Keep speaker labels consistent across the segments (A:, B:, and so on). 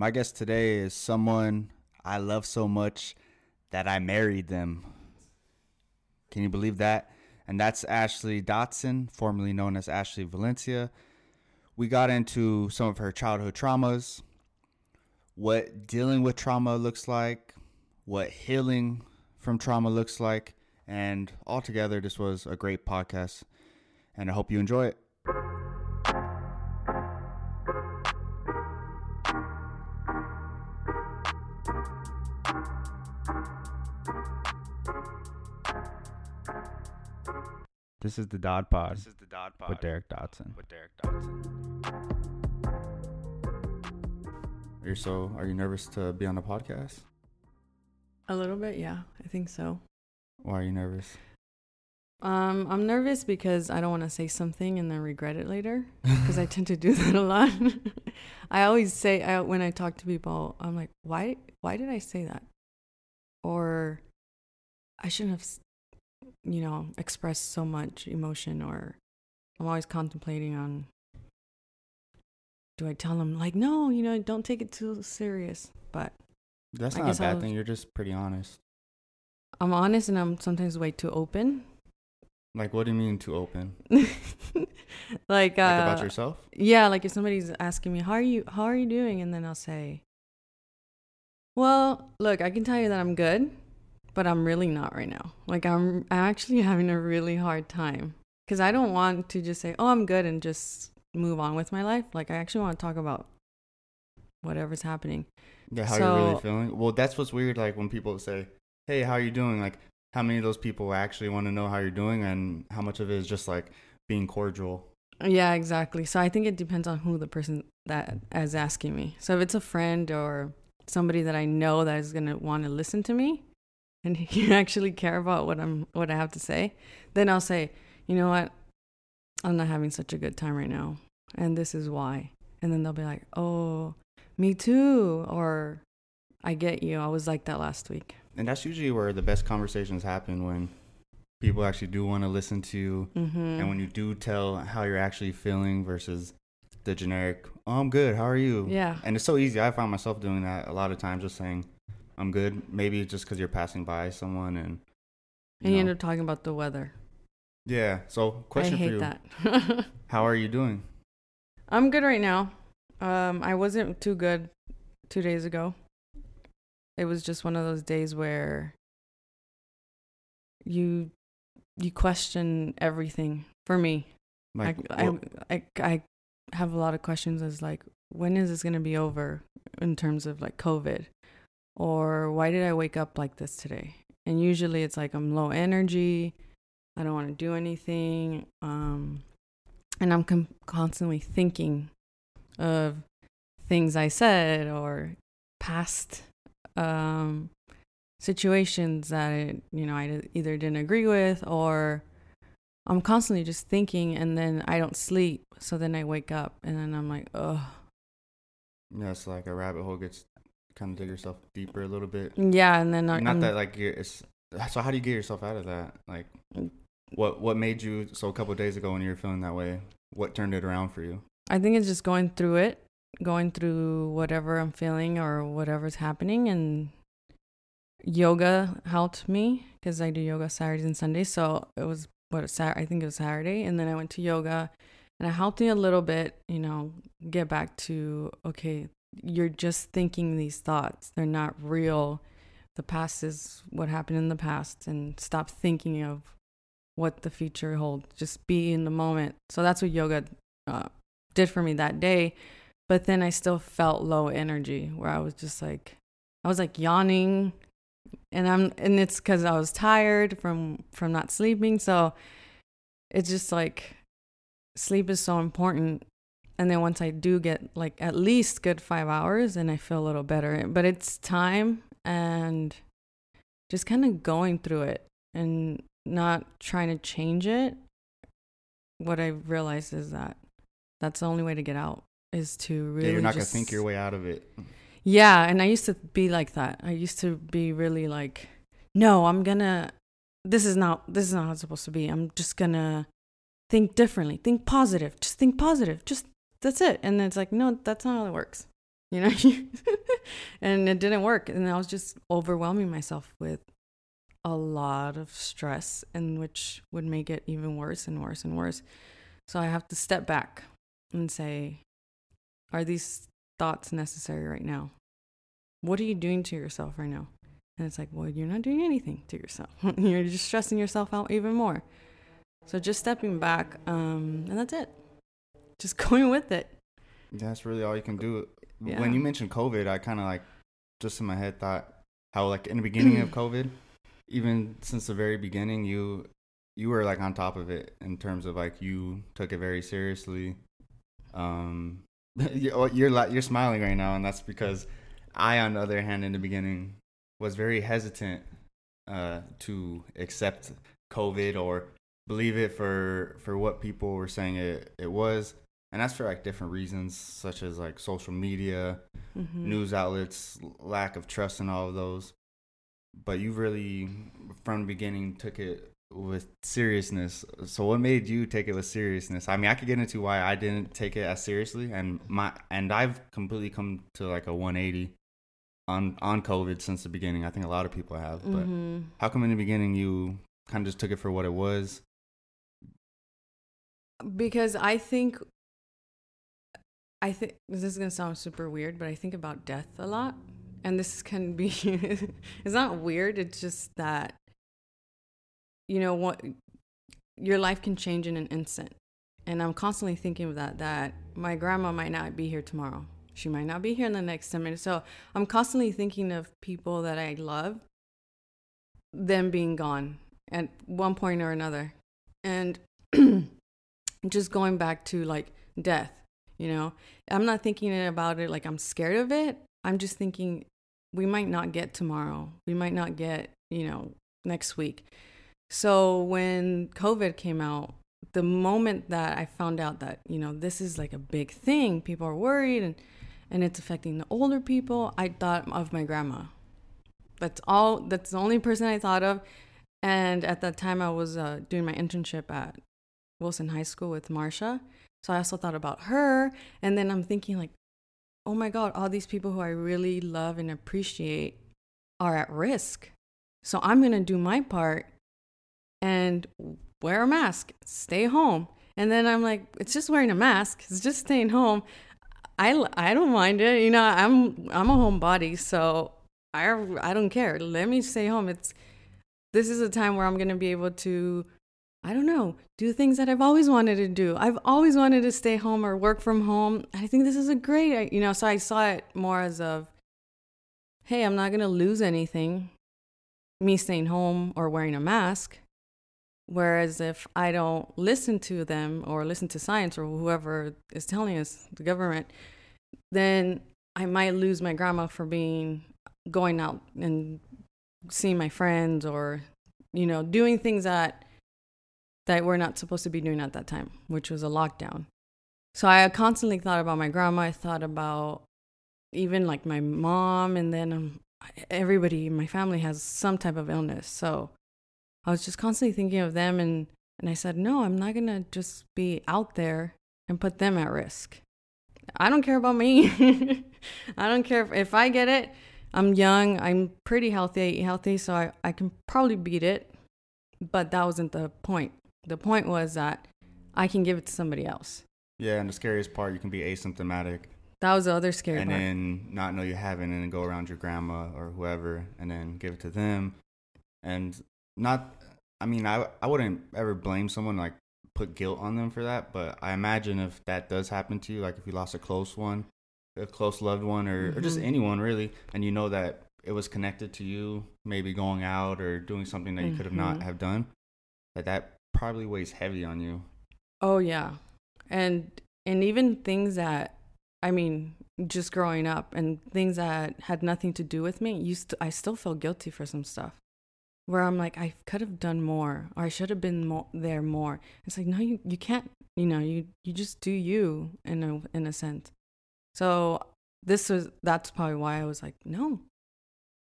A: My guest today is someone I love so much that I married them. Can you believe that? And that's Ashley Dodson, formerly known as Ashley Valencia. We got into some of her childhood traumas, what dealing with trauma looks like, what healing from trauma looks like, and altogether, this was a great podcast, and I hope you enjoy it. This is the Dodd Pod.
B: This is the Dodd Pod
A: with Derek Dodson.
B: with Derek Dodson.
A: You're so. Are you nervous to be on the podcast?
C: A little bit, yeah. I think so.
A: Why are you nervous?
C: Um, I'm nervous because I don't want to say something and then regret it later because I tend to do that a lot. I always say I, when I talk to people, I'm like, why? Why did I say that? Or I shouldn't have, s- you know, express so much emotion. Or I'm always contemplating on. Do I tell them like, no, you know, don't take it too serious? But
A: That's
C: I
A: not a bad thing. You're just pretty honest.
C: I'm honest and I'm sometimes way too open.
A: Like, what do you mean too open?
C: like, uh,
A: Like about yourself?
C: Yeah, like if somebody's asking me, "How are you? How are you doing?" and then I'll say, "Well, look, I can tell you that I'm good, but I'm really not right now. Like I'm I'm actually having a really hard time cuz I don't want to just say, "Oh, I'm good" and just move on with my life. Like I actually want to talk about whatever's happening.
A: Yeah, how you're really feeling. Well, that's what's weird. Like when people say, "Hey, how are you doing?" Like, how many of those people actually want to know how you're doing, and how much of it is just like being cordial?
C: Yeah, exactly. So I think it depends on who the person that is asking me. So if it's a friend or somebody that I know that is gonna want to listen to me, and you actually care about what I'm what I have to say, then I'll say, you know what, I'm not having such a good time right now, and this is why. And then they'll be like, oh, me too, or I get you. I was like that last week.
A: And that's usually where the best conversations happen when people actually do want to listen to you,
C: Mm-hmm.
A: and when you do tell how you're actually feeling versus the generic, "Oh, I'm good. How are you?"
C: yeah.
A: And it's so easy. I find myself doing that a lot of times, just saying, "I'm good." Maybe just because you're passing by someone, and
C: And you end up talking about the weather.
A: yeah. So, question
C: I
A: for you:
C: that.
A: How are you doing?
C: I'm good right now. Um, I wasn't too good two days ago. It was just one of those days where you you question everything. For me,
A: Like,
C: I, I, I I have a lot of questions as like, when is this gonna be over in terms of like COVID, or why did I wake up like this today? And usually it's like I'm low energy. I don't want to do anything. Um, and I'm com- constantly thinking of things I said or past um, situations that I, you know I either didn't agree with or I'm constantly just thinking and then I don't sleep. So then I wake up and then I'm like, oh,
A: it's like a rabbit hole gets kind of dig yourself deeper a little bit.
C: yeah. And then I,
A: Not
C: um,
A: that like you're, it's. So how do you get yourself out of that? Like, what what made you? So a couple of days ago when you were feeling that way, what turned it around for you?
C: I think it's just going through it, going through whatever I'm feeling or whatever's happening. And yoga helped me because I do yoga Saturdays and Sundays. So it was what Sat I think it was Saturday, and then I went to yoga, and it helped me a little bit. You know, get back to okay, you're just thinking these thoughts; they're not real. The past is what happened in the past, and stop thinking of what the future holds. Just be in the moment. So that's what yoga uh, did for me that day. But then I still felt low energy where I was just like, I was like yawning. And I'm, and it's because I was tired from from not sleeping. So it's just like sleep is so important. And then once I do get like at least good five hours, then I feel a little better. But it's time and just kind of going through it and not trying to change it. What I realized is that that's the only way to get out is to really
A: yeah, you're not
C: just,
A: gonna think your way out of it.
C: yeah and i used to be like that i used to be really like no i'm gonna this is not this is not how it's supposed to be i'm just gonna think differently think positive just think positive just that's it and it's like no that's not how it works you know, and it didn't work. And I was just overwhelming myself with a lot of stress, and which would make it even worse and worse and worse. So I have to step back and say, are these thoughts necessary right now? What are you doing to yourself right now? And it's like, well, you're not doing anything to yourself. you're just stressing yourself out even more. So just stepping back, um, and that's it. Just going with it.
A: That's really all you can do.
C: Yeah.
A: When you mentioned COVID, I kind of like, just in my head, thought how like in the beginning of COVID, even since the very beginning, you you were like on top of it in terms of like you took it very seriously. Um, you're you're, you're smiling right now, and that's because I, on the other hand, in the beginning, was very hesitant uh, to accept COVID or believe it for for what people were saying it it was, and that's for like different reasons, such as like social media,
C: Mhm.
A: news outlets, lack of trust in all of those. But you really, from the beginning, took it with seriousness. So, what made you take it with seriousness? I mean, I could get into why I didn't take it as seriously, and my and I've completely come to like a 180 on on COVID since the beginning. I think a lot of people have. But
C: Mhm.
A: how come in the beginning you kind of just took it for what it was?
C: because I think I think this is gonna sound super weird, but I think about death a lot, and this can be it's not weird. It's just that you know what your life can change in an instant, and I'm constantly thinking of that. That my grandma might not be here tomorrow. She might not be here in the next ten minutes. So I'm constantly thinking of people that I love, them being gone at one point or another, and just going back to like death you know? I'm not thinking about it like i'm scared of it. I'm just thinking we might not get tomorrow. We might not get you know next week. So when covid came out the moment that i found out that you know this is like a big thing people are worried and and it's affecting the older people i thought of my grandma. That's all that's the only person i thought of. And at that time i was uh, doing my internship at Wilson High School with Marsha. So I also thought about her. And then I'm thinking, like, oh my God, all these people who I really love and appreciate are at risk. So I'm going to do my part and wear a mask, stay home. And then I'm like, it's just wearing a mask, it's just staying home. I, I don't mind it. You know, I'm I'm a homebody, so I I don't care. Let me stay home. It's this is a time where I'm going to be able to I don't know, do things that I've always wanted to do. I've always wanted to stay home or work from home. I think this is a great, you know, so I saw it more as of, hey, I'm not going to lose anything, me staying home or wearing a mask. Whereas if I don't listen to them or listen to science or whoever is telling us, the government, then I might lose my grandma for being going out and seeing my friends or, you know, doing things that that we're not supposed to be doing at that time, which was a lockdown. So I constantly thought about my grandma. I thought about even like my mom, and then um, everybody in my family has some type of illness. So I was just constantly thinking of them, and and I said, no, I'm not gonna just be out there and put them at risk. I don't care about me. I don't care if, if I get it. I'm young. I'm pretty healthy. I eat healthy, so I, I can probably beat it. But that wasn't the point. The point was that I can give it to somebody else.
A: Yeah, and the scariest part, you can be asymptomatic
C: That was the other scary
A: and
C: part.
A: then not know you have it, and then go around your grandma or whoever, and then give it to them, and not. I mean, I I wouldn't ever blame someone like put guilt on them for that, but I imagine if that does happen to you, like if you lost a close one, a close loved one, or or just
C: Mhm.
A: anyone really, and you know that it was connected to you, maybe going out or doing something that you could have not
C: Mhm.
A: have done, that that probably weighs heavy on you.
C: Oh yeah. And and even things that I mean, just growing up and things that had nothing to do with me, you st- I still feel guilty for some stuff. Where I'm like I could have done more or I should have been more there more. It's like no you you can't, you know, you you just do you in a in a sense. So this was that's probably why I was like, no.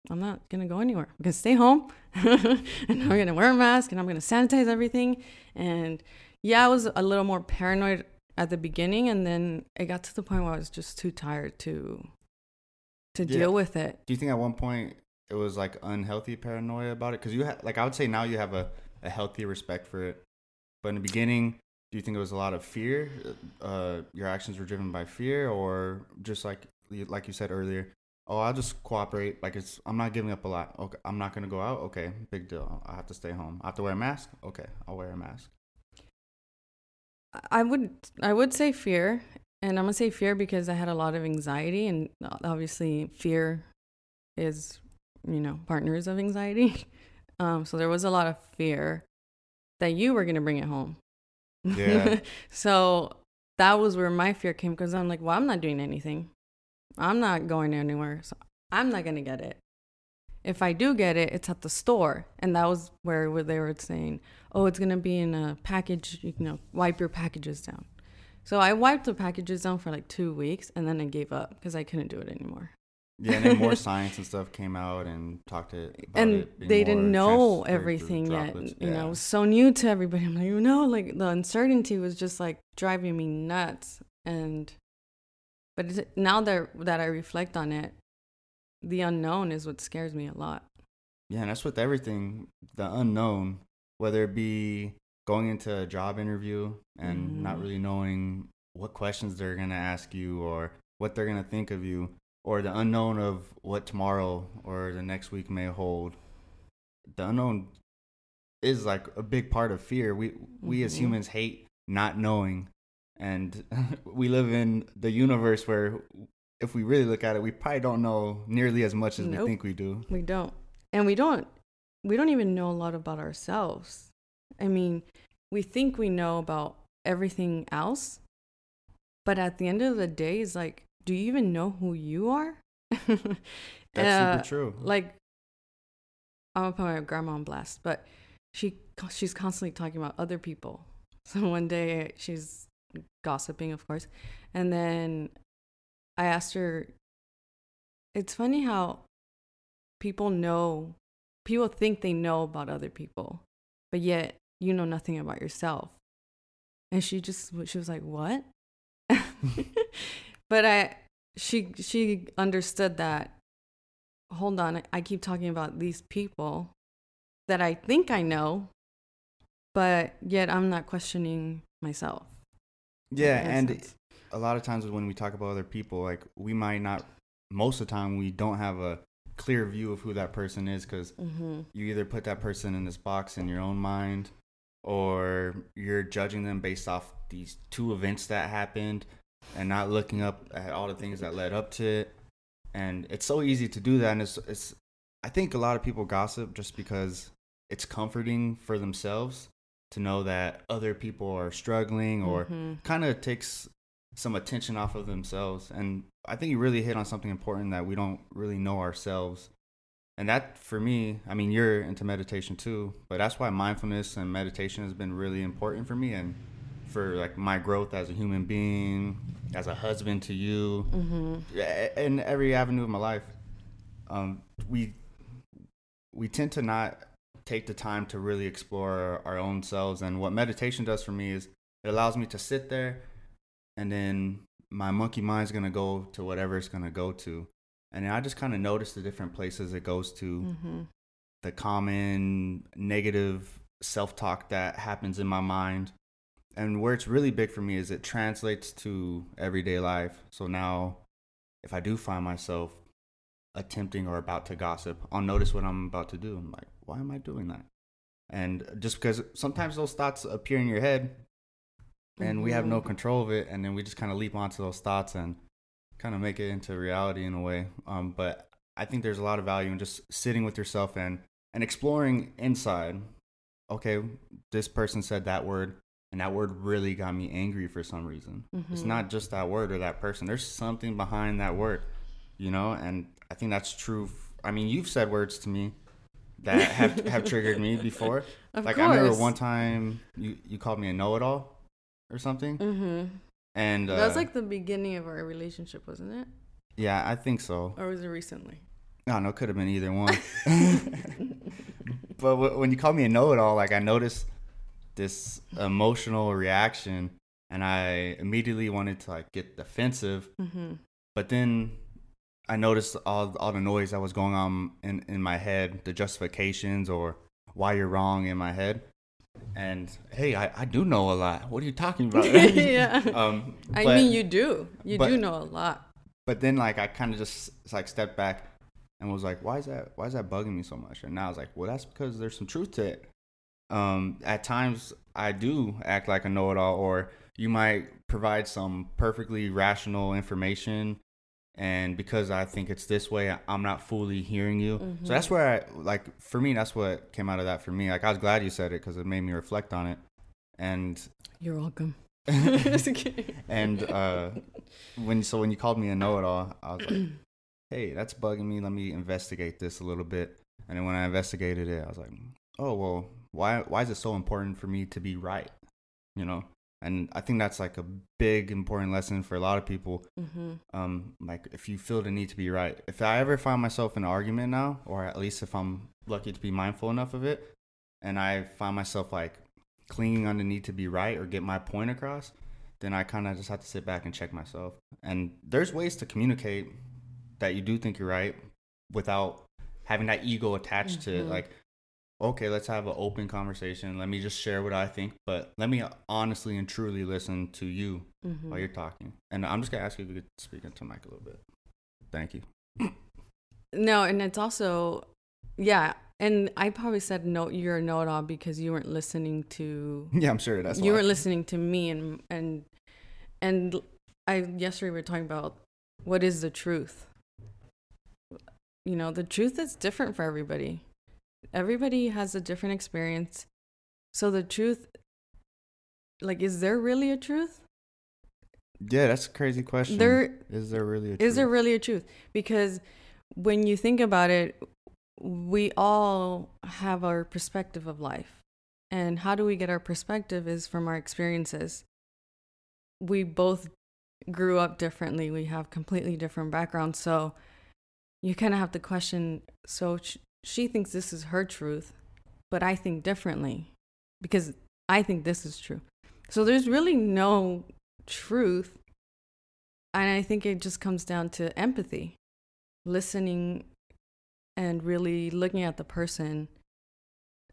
C: I'm not gonna go anywhere. I'm gonna stay home and I'm gonna wear a mask and I'm gonna sanitize everything and yeah, I was a little more paranoid at the beginning, and then it got to the point where I was just too tired to to
A: Yeah.
C: deal with it.
A: Do you think at one point it was like unhealthy paranoia about it? Because you had like I would say now you have a, a healthy respect for it, but in the beginning, do you think it was a lot of fear? Uh, your actions were driven by fear, or just like like you said earlier, oh, I'll just cooperate. Like it's I'm not giving up a lot. Okay, I'm not gonna go out. Okay, big deal. I have to stay home. I have to wear a mask. Okay, I'll wear a mask.
C: I would I would say fear, and I'm gonna say fear because I had a lot of anxiety, and obviously fear is you know partners of anxiety. Um, so there was a lot of fear that you were gonna bring it home.
A: Yeah.
C: so that was where my fear came because I'm like, well, I'm not doing anything. I'm not going anywhere, so I'm not gonna get it. If I do get it, it's at the store, and that was where where they were saying, "Oh, it's gonna be in a package. You know, wipe your packages down." So I wiped the packages down for like two weeks, and then I gave up because I couldn't do it anymore.
A: Yeah, and then more science and stuff came out and talked it. About
C: and they didn't know everything yet. You know,
A: Yeah.
C: it was so new to everybody. I'm like, you know, like the uncertainty was just like driving me nuts. And but it's, now that that I reflect on it, the unknown is what scares me a lot.
A: Yeah, and that's with everything, the unknown, whether it be going into a job interview and not
C: Mhm.
A: really knowing what questions they're going to ask you or what they're going to think of you, or the unknown of what tomorrow or the next week may hold. The unknown is like a big part of fear. We we as
C: Mhm.
A: humans hate not knowing. And we live in the universe where if we really look at it, we probably don't know nearly as much as we think we do.
C: We don't, and we don't, we don't even know a lot about ourselves. I mean, we think we know about everything else, but at the end of the day, it's like, do you even know who you are?
A: That's
C: Uh,
A: super true.
C: like I'm gonna put my grandma on blast, but she she's constantly talking about other people. So one day she's gossiping, of course, and then I asked her. It's funny how people know, people think they know about other people, but yet you know nothing about yourself. And she just she was like, "What?" but I she she understood that hold on I- keep talking about these people that i think i know but yet i'm not questioning myself
A: Yeah,
C: If that makes
A: and
C: sense.
A: a lot of times when we talk about other people, like we might not, most of the time, we don't have a clear view of who that person is because
C: Mhm.
A: you either put that person in this box in your own mind or you're judging them based off these two events that happened and not looking up at all the things that led up to it. And it's so easy to do that. And it's, it's I think a lot of people gossip just because it's comforting for themselves to know that other people are struggling or
C: Mhm.
A: kind of takes some attention off of themselves. And I think you really hit on something important that we don't really know ourselves. And that for me, I mean, you're into meditation too, but that's why mindfulness and meditation has been really important for me and for like my growth as a human being, as a husband to you,
C: Mhm.
A: in every avenue of my life. Um, we we tend to not take the time to really explore our own selves, and what meditation does for me is it allows me to sit there, and then my monkey mind's gonna go to whatever it's gonna go to, and then I just kind of notice the different places it goes to,
C: Mhm.
A: the common negative self-talk that happens in my mind. And where it's really big for me is it translates to everyday life. So now if i do find myself attempting or about to gossip i'll notice what i'm about to do. I'm like why am i doing that? And just because sometimes those thoughts appear in your head and we have no
C: Mhm.
A: control of it and then we just kind of leap onto those thoughts and kind of make it into reality in a way. Um, but i think there's a lot of value in just sitting with yourself and and exploring inside okay this person said that word and that word really got me angry for some reason. It's
C: Mhm.
A: not just that word or that person. There's something behind that word you know? And i think that's true f- i mean you've said words to me that have have triggered me before
C: Of
A: like
C: course.
A: i remember one time you you called me a know-it-all or something
C: Mm-hmm.
A: and uh,
C: that was like the beginning of our relationship, wasn't it?
A: yeah i think so
C: Or was it recently?
A: I don't know, could have been either one. but wh- when you called me a know-it-all, like I noticed this emotional reaction, and I immediately wanted to like get defensive.
C: Mm-hmm.
A: But then I noticed all all the noise that was going on in in my head, the justifications or why you're wrong in my head. And hey, I, I do know a lot. What are you talking about?
C: yeah.
A: um,
C: I mean, you do. You
A: but-
C: do know a lot.
A: but then like I kind of just like stepped back and was like, why is that? Why is that bugging me so much? And now I was like, well, that's because there's some truth to it. Um, at times I do act like a know-it-all, or you might provide some perfectly rational information, and because I think it's this way, I'm not fully hearing you.
C: Mhm.
A: So that's where I like for me, that's what came out of that for me. Like I was glad you said it because it made me reflect on it, and
C: You're welcome.
A: And uh when so when you called me a know-it-all i was like hey that's bugging me let me investigate this a little bit and then when i investigated it i was like oh well why why is it so important for me to be right you know and i think that's like a big important lesson for a lot of people.
C: Hmm
A: um like if you feel the need to be right. If i ever find myself in an argument now or at least if i'm lucky to be mindful enough of it and i find myself like clinging on the need to be right or get my point across then i kind of just have to sit back and check myself. And there's ways to communicate that you do think you're right without having that ego attached to it.
C: Mhm.
A: like okay let's have an open conversation let me just share what i think but let me honestly and truly listen to you
C: hmm
A: while you're talking. And I'm just gonna ask you if you could speak into mic a little bit. Thank you.
C: No, and it's also, yeah. And I probably said no. You're a know-it-all because you weren't listening to.
A: Yeah, I'm sure that's
C: you
A: why.
C: weren't listening to me, and and and I yesterday we were talking about what is the truth. You know, the truth is different for everybody. Everybody has a different experience. So the truth, like, is there really a truth?
A: Yeah, that's a crazy question.
C: There
A: is there really a
C: Is there really a truth? Because when you think about it, we all have our perspective of life. And how do we get our perspective is from our experiences. We both grew up differently, we have completely different backgrounds. So you kind of have to question so she thinks this is her truth, but I think differently because I think this is true. So there's really no truth. And I think it just comes down to empathy, listening and really looking at the person,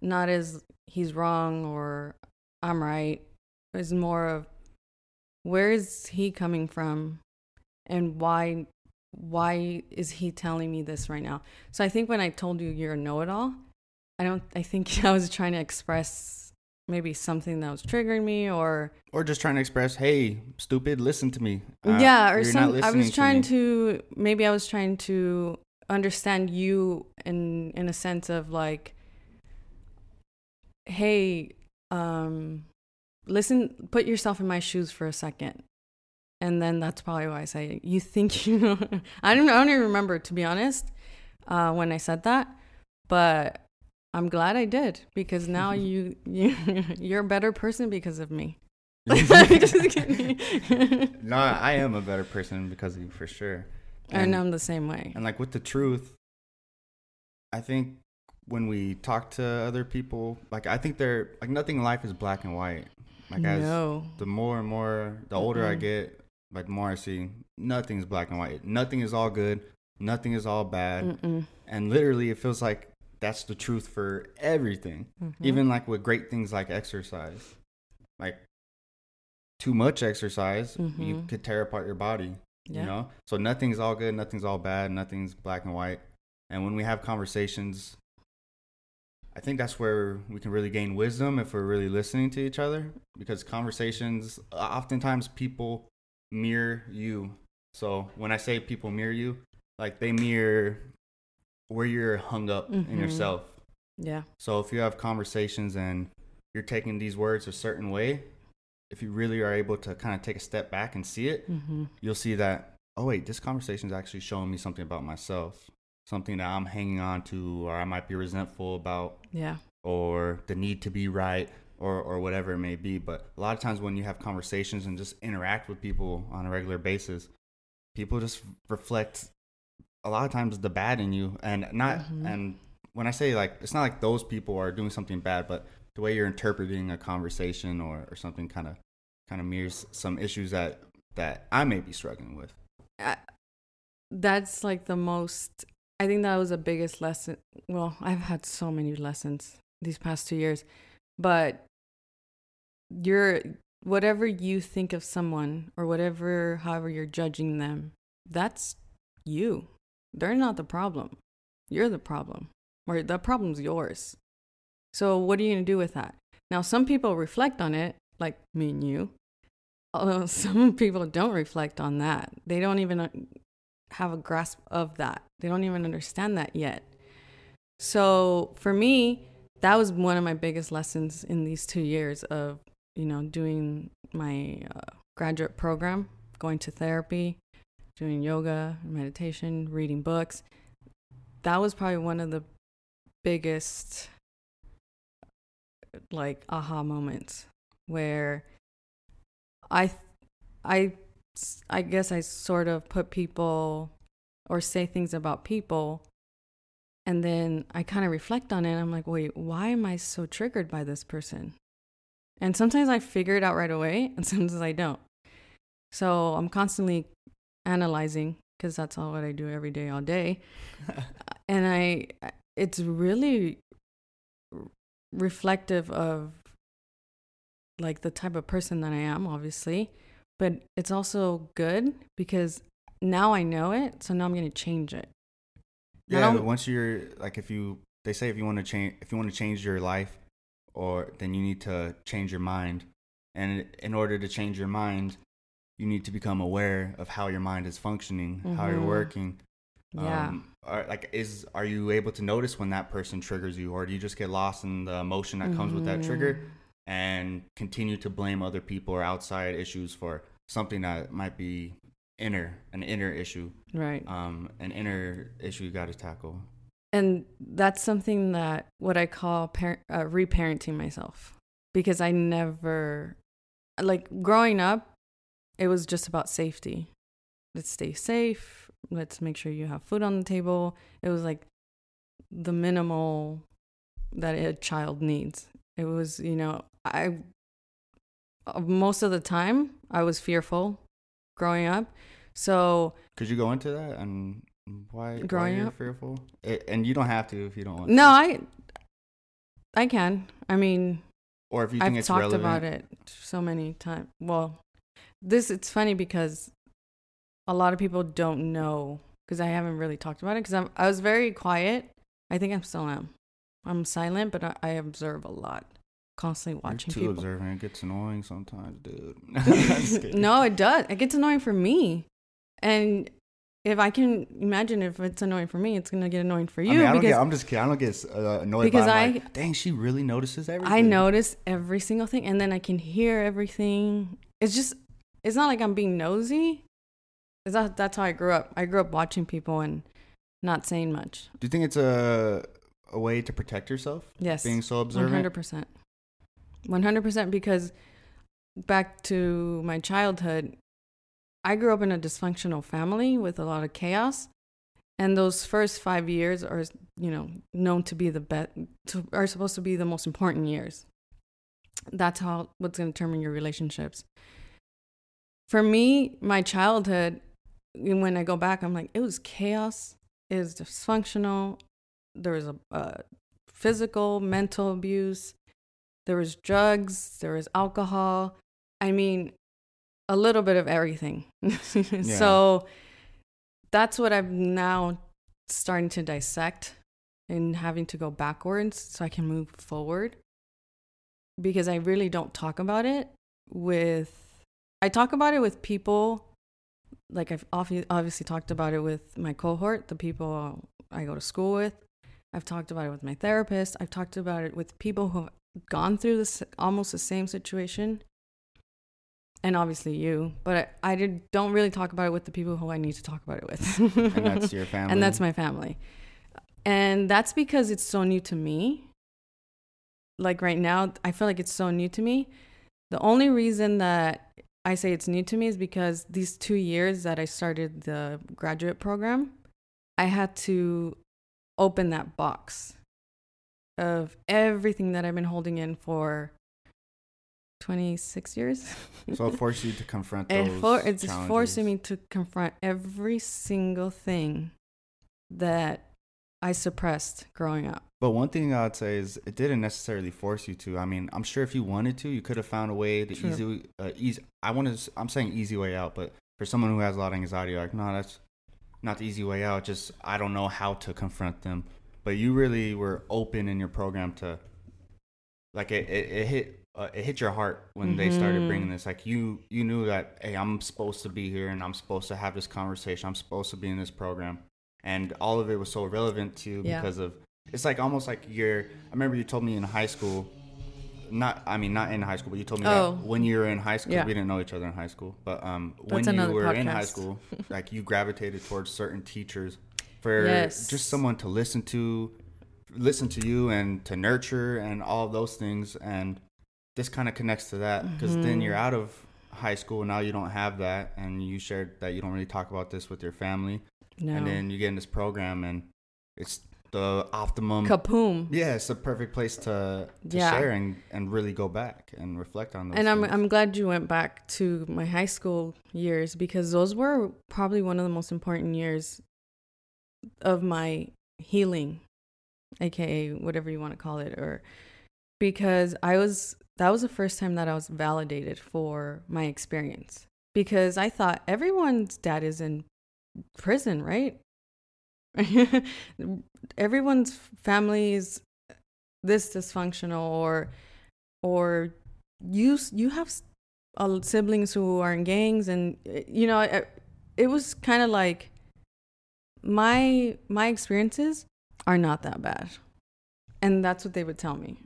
C: not as he's wrong or I'm right, is more of where is he coming from and why why is he telling me this right now? So I think when I told you you're a know-it-all, I don't I think I was trying to express maybe something that was triggering me or
A: Or just trying to express, hey, stupid, listen to me. Uh,
C: yeah or
A: you're
C: some i was trying
A: me.
C: to, maybe i was trying to understand you in in a sense of like hey um listen put yourself in my shoes for a second and then that's probably why i say you think you know i don't i don't even remember to be honest uh when i said that but i'm glad i did because now you you you're a better person because of me Just kidding.
A: no, I am a better person because of you for sure.
C: and i'm the same way
A: And like with the truth, I think when we talk to other people, like I think they're like nothing in life is black and white. Like as
C: no
A: the more and more, the older I
C: Mm-mm.
A: get, like the more I see, nothing's black and white. Nothing is all good. Nothing is all bad.
C: Mm-mm.
A: And literally, it feels like that's the truth for everything.
C: Mhm.
A: Even like with great things like exercise, like too much exercise, you
C: Mhm.
A: could tear apart your body.
C: yeah
A: You know, so nothing's all good, nothing's all bad, nothing's black and white. And when we have conversations, I think that's where we can really gain wisdom if we're really listening to each other. Because conversations, oftentimes people mirror you. So when I say people mirror you, like they mirror where you're hung up in
C: Mhm.
A: yourself.
C: yeah
A: So if you have conversations and you're taking these words a certain way, if you really are able to kind of take a step back and see it,
C: hmm
A: you'll see that oh wait this conversation is actually showing me something about myself something that i'm hanging on to or i might be resentful about
C: yeah
A: or the need to be right or, or whatever it may be but a lot of times when you have conversations and just interact with people on a regular basis people just reflect a lot of times the bad in you and not
C: Mhm.
A: and when i say like it's not like those people are doing something bad but the way you're interpreting a conversation or, or something kind of kind of mirrors some issues that that i may be struggling with
C: I, that's like the most i think that was the biggest lesson well i've had so many lessons these past two years but you're whatever you think of someone or whatever however you're judging them that's you. They're not the problem. You're the problem or the problem's yours. So what are you going to do with that? Now some people reflect on it like me and you. Although some people don't reflect on that. They don't even uh, have a grasp of that. They don't even understand that yet. So for me that was one of my biggest lessons in these two years of you know doing my uh, graduate program going to therapy doing yoga meditation reading books that was probably one of the biggest like aha moments where i i i guess i sort of put people or say things about people and then I kind of reflect on it. I'm like, wait, why am I so triggered by this person? And sometimes I figure it out right away, and sometimes I don't. So I'm constantly analyzing because that's all what I do every day, all day. and I, it's really reflective of like the type of person that I am, obviously. But it's also good because now I know it. So now I'm going to change it.
A: Yeah, but once you're like, if you they say if you want to change if you want to change your life, or then you need to change your mind, and in order to change your mind, you need to become aware of how your mind is functioning, mm-hmm. how you're mm-hmm. working.
C: Yeah. Um,
A: are, like, is are you able to notice when that person triggers you, or do you just get lost in the emotion that comes mm-hmm. with that trigger, mm-hmm. and continue to blame other people or outside issues for something that might be inner an inner issue
C: right
A: um an inner issue you got to tackle
C: and that's something that what i call par- uh, reparenting myself because i never like growing up it was just about safety. Let's stay safe. Let's make sure you have food on the table. It was like the minimal that a child needs. It was you know i most of the time i was fearful growing up. So
A: could you go into that and why
C: growing
A: why
C: up
A: fearful? It, and you don't have to if you don't want.
C: To No,
A: to.
C: I I can. I mean,
A: or if you think
C: I've
A: it's
C: talked
A: relevant.
C: about it so many times. Well, this it's funny because a lot of people don't know because I haven't really talked about it because I was very quiet. I think I'm still am. I'm silent, but I, I observe a lot constantly watching
A: You're too
C: people.
A: observant. It gets annoying sometimes, dude.
C: no, it does. It gets annoying for me. And if I can imagine if it's annoying for me, it's gonna get annoying for you.
A: I mean, I
C: because
A: get, I'm just kidding. I don't get uh, annoyed
C: because
A: by.
C: I,
A: like, dang, she really notices everything.
C: I notice every single thing, and then I can hear everything. It's just, it's not like I'm being nosy. Is that that's how I grew up. I grew up watching people and not saying much.
A: Do you think it's a a way to protect yourself?
C: Yes,
A: being so observant.
C: One hundred percent. 100% because back to my childhood, I grew up in a dysfunctional family with a lot of chaos. And those first five years are, you know, known to be the best, are supposed to be the most important years. That's how, what's going to determine your relationships. For me, my childhood, when I go back, I'm like, it was chaos, it was dysfunctional. There was a, a physical, mental abuse there was drugs, there was alcohol. I mean, a little bit of everything. yeah. So that's what I'm now starting to dissect and having to go backwards so I can move forward. Because I really don't talk about it with, I talk about it with people, like I've obviously talked about it with my cohort, the people I go to school with. I've talked about it with my therapist. I've talked about it with people who have gone through this almost the same situation and obviously you but i, I did, don't really talk about it with the people who i need to talk about it with.
A: And that's your family.
C: And that's my family. And that's because it's so new to me. Like right now i feel like it's so new to me. The only reason that i say it's new to me is because these two years that i started the graduate program i had to open that box of everything that I've been holding in for 26 years.
A: So it forced you to confront
C: It
A: those.
C: for, it's forcing me to confront every single thing that I suppressed growing up.
A: But one thing I'd say is it didn't necessarily force you to. I mean, I'm sure if you wanted to, you could have found a way the
C: True.
A: easy, uh, easy. I want to. I'm saying easy way out, but for someone who has a lot of anxiety, like no, that's not the easy way out. Just I don't know how to confront them. But you really were open in your program to, like it, it, it hit. Uh, it hit your heart when they started
C: Mhm.
A: bringing this. Like you, you knew that, hey, I'm supposed to be here and I'm supposed to have this conversation. I'm supposed to be in this program, and all of it was so relevant to you
C: Yeah.
A: because of it's like almost like you're i remember you told me in high school not i mean not in high school but you told me
C: Oh.
A: that when you were in high school
C: Yeah.
A: we didn't know each other in high school but um
C: That's
A: when you were in high school like you gravitated towards certain teachers for
C: Yes.
A: just someone to listen to listen to you and to nurture and all those things and this kind of connects to that because then
C: Mhm.
A: you're out of high school and now you don't have that and you shared that you don't really talk about this with your family
C: No.
A: and then you get in this program and it's the optimum
C: Kapoom.
A: yeah it's the perfect place to, to
C: Yeah.
A: share and, and really go back and reflect on those
C: And I'm. I'm glad you went back to my high school years because those were probably one of the most important years of my healing, aka whatever you want to call it, or because I was that was the first time that I was validated for my experience. Because I thought everyone's dad is in prison, right? Everyone's family is this dysfunctional or or you you have siblings who are in gangs and uh, you know it, it was kind of like my my experiences are not that bad. And that's what they would tell me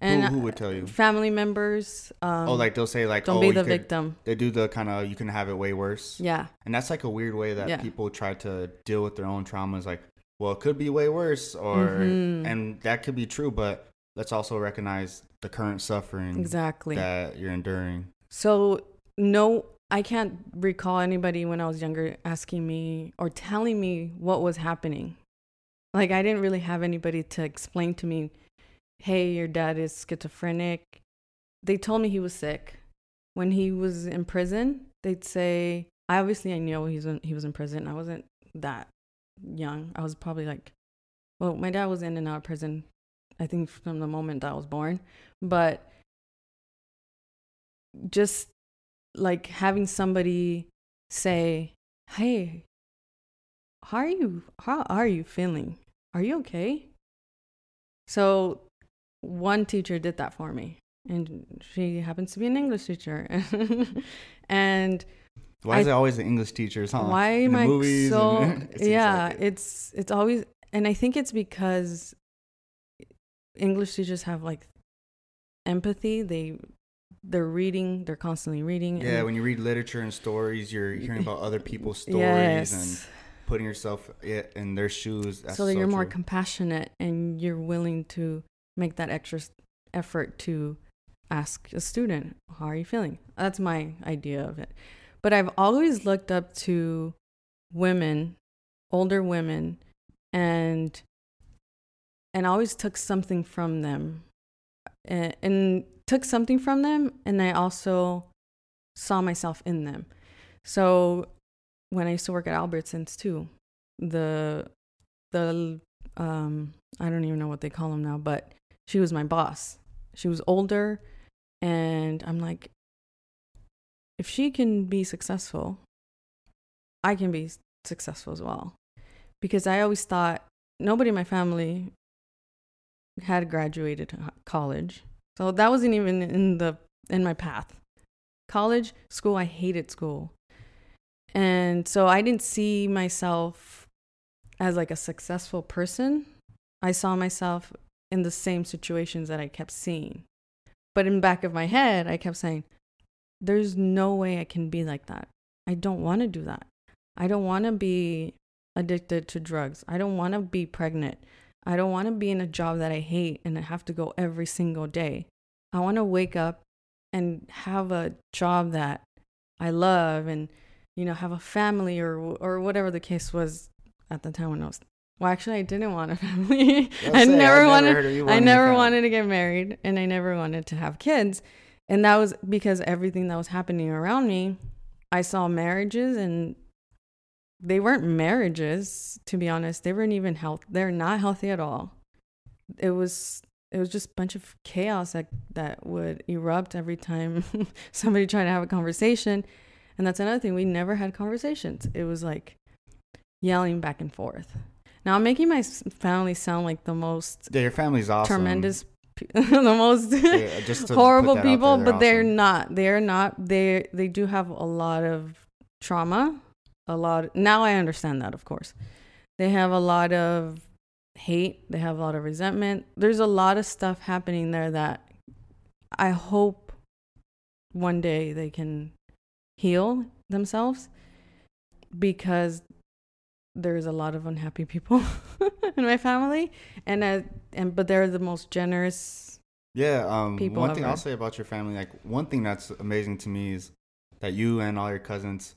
C: and
A: who, who would tell you
C: family members um,
A: oh like they'll say like
C: don't
A: oh
C: be the
A: could-
C: victim
A: they do the kind of you can have it way worse
C: yeah
A: and that's like a weird way that
C: Yeah.
A: people try to deal with their own traumas like well it could be way worse or
C: Mhm.
A: and that could be true but let's also recognize the current suffering
C: exactly
A: that you're enduring
C: So no, I can't recall anybody when I was younger asking me or telling me what was happening. Like I didn't really have anybody to explain to me, "Hey, your dad is schizophrenic." They told me he was sick. When he was in prison, they'd say, "I obviously I know he's in, he was in prison. I wasn't that young. I was probably like, well, my dad was in and out of prison. I think from the moment that I was born, but." just like having somebody say, "Hey, how are you? How are you feeling? Are you okay?" So, one teacher did that for me, and she happens to be an English teacher, and
A: why
C: I-
A: is it always the english teachers huh
C: why am I so?
A: and- it
C: yeah,
A: like it.
C: it's it's always, and I think it's because English teachers have like empathy. They they're reading. They're constantly reading.
A: yeah when you read literature and stories you're hearing about other people's stories
C: yes.
A: and putting yourself in their shoes
C: so that you're more compassionate and you're willing to make that extra effort to ask a student, "How are you feeling?" That's my idea of it. But I've always looked up to women, older women, and and always took something from them, and, and took something from them, and I also saw myself in them. So when I used to work at Albertsons too, the the um I don't even know what they call them now, but she was my boss. She was older and I'm like if she can be successful, I can be successful as well. Because I always thought nobody in my family had graduated college. So that wasn't even in the in my path. College, school, I hated school. And so I didn't see myself as like a successful person. I saw myself in the same situations that I kept seeing. But in back of my head, I kept saying, there's no way I can be like that. I don't want to do that. I don't want to be addicted to drugs. I don't want to be pregnant. I don't want to be in a job that I hate and I have to go every single day. I want to wake up and have a job that I love and you know have a family or or whatever the case was at the time when I was well actually I didn't want a family. I
A: say,
C: never wanted I never wanted to get married and I never wanted to have kids. and that was because everything that was happening around me, I saw marriages and they weren't marriages to be honest. They weren't even health. They're not healthy at all. It was it was just a bunch of chaos that that would erupt every time somebody tried to have a conversation. And that's another thing. We never had conversations. It was like yelling back and forth. Now I'm making my family sound like the most
A: Yeah, your family's awesome.
C: tremendous, the most
A: Yeah, just
C: horrible
A: out there,
C: people,
A: they're
C: but they're not. They're not. They they do have a lot of trauma. A lot. now I understand that, of course. They have a lot of hate. They have a lot of resentment. There's a lot of stuff happening there that I hope one day they can heal themselves because there's a lot of unhappy people in my family and I, and but they're the most generous
A: Yeah, um,
C: people
A: one thing
C: ever.
A: I'll say about your family, like one thing that's amazing to me is that you and all your cousins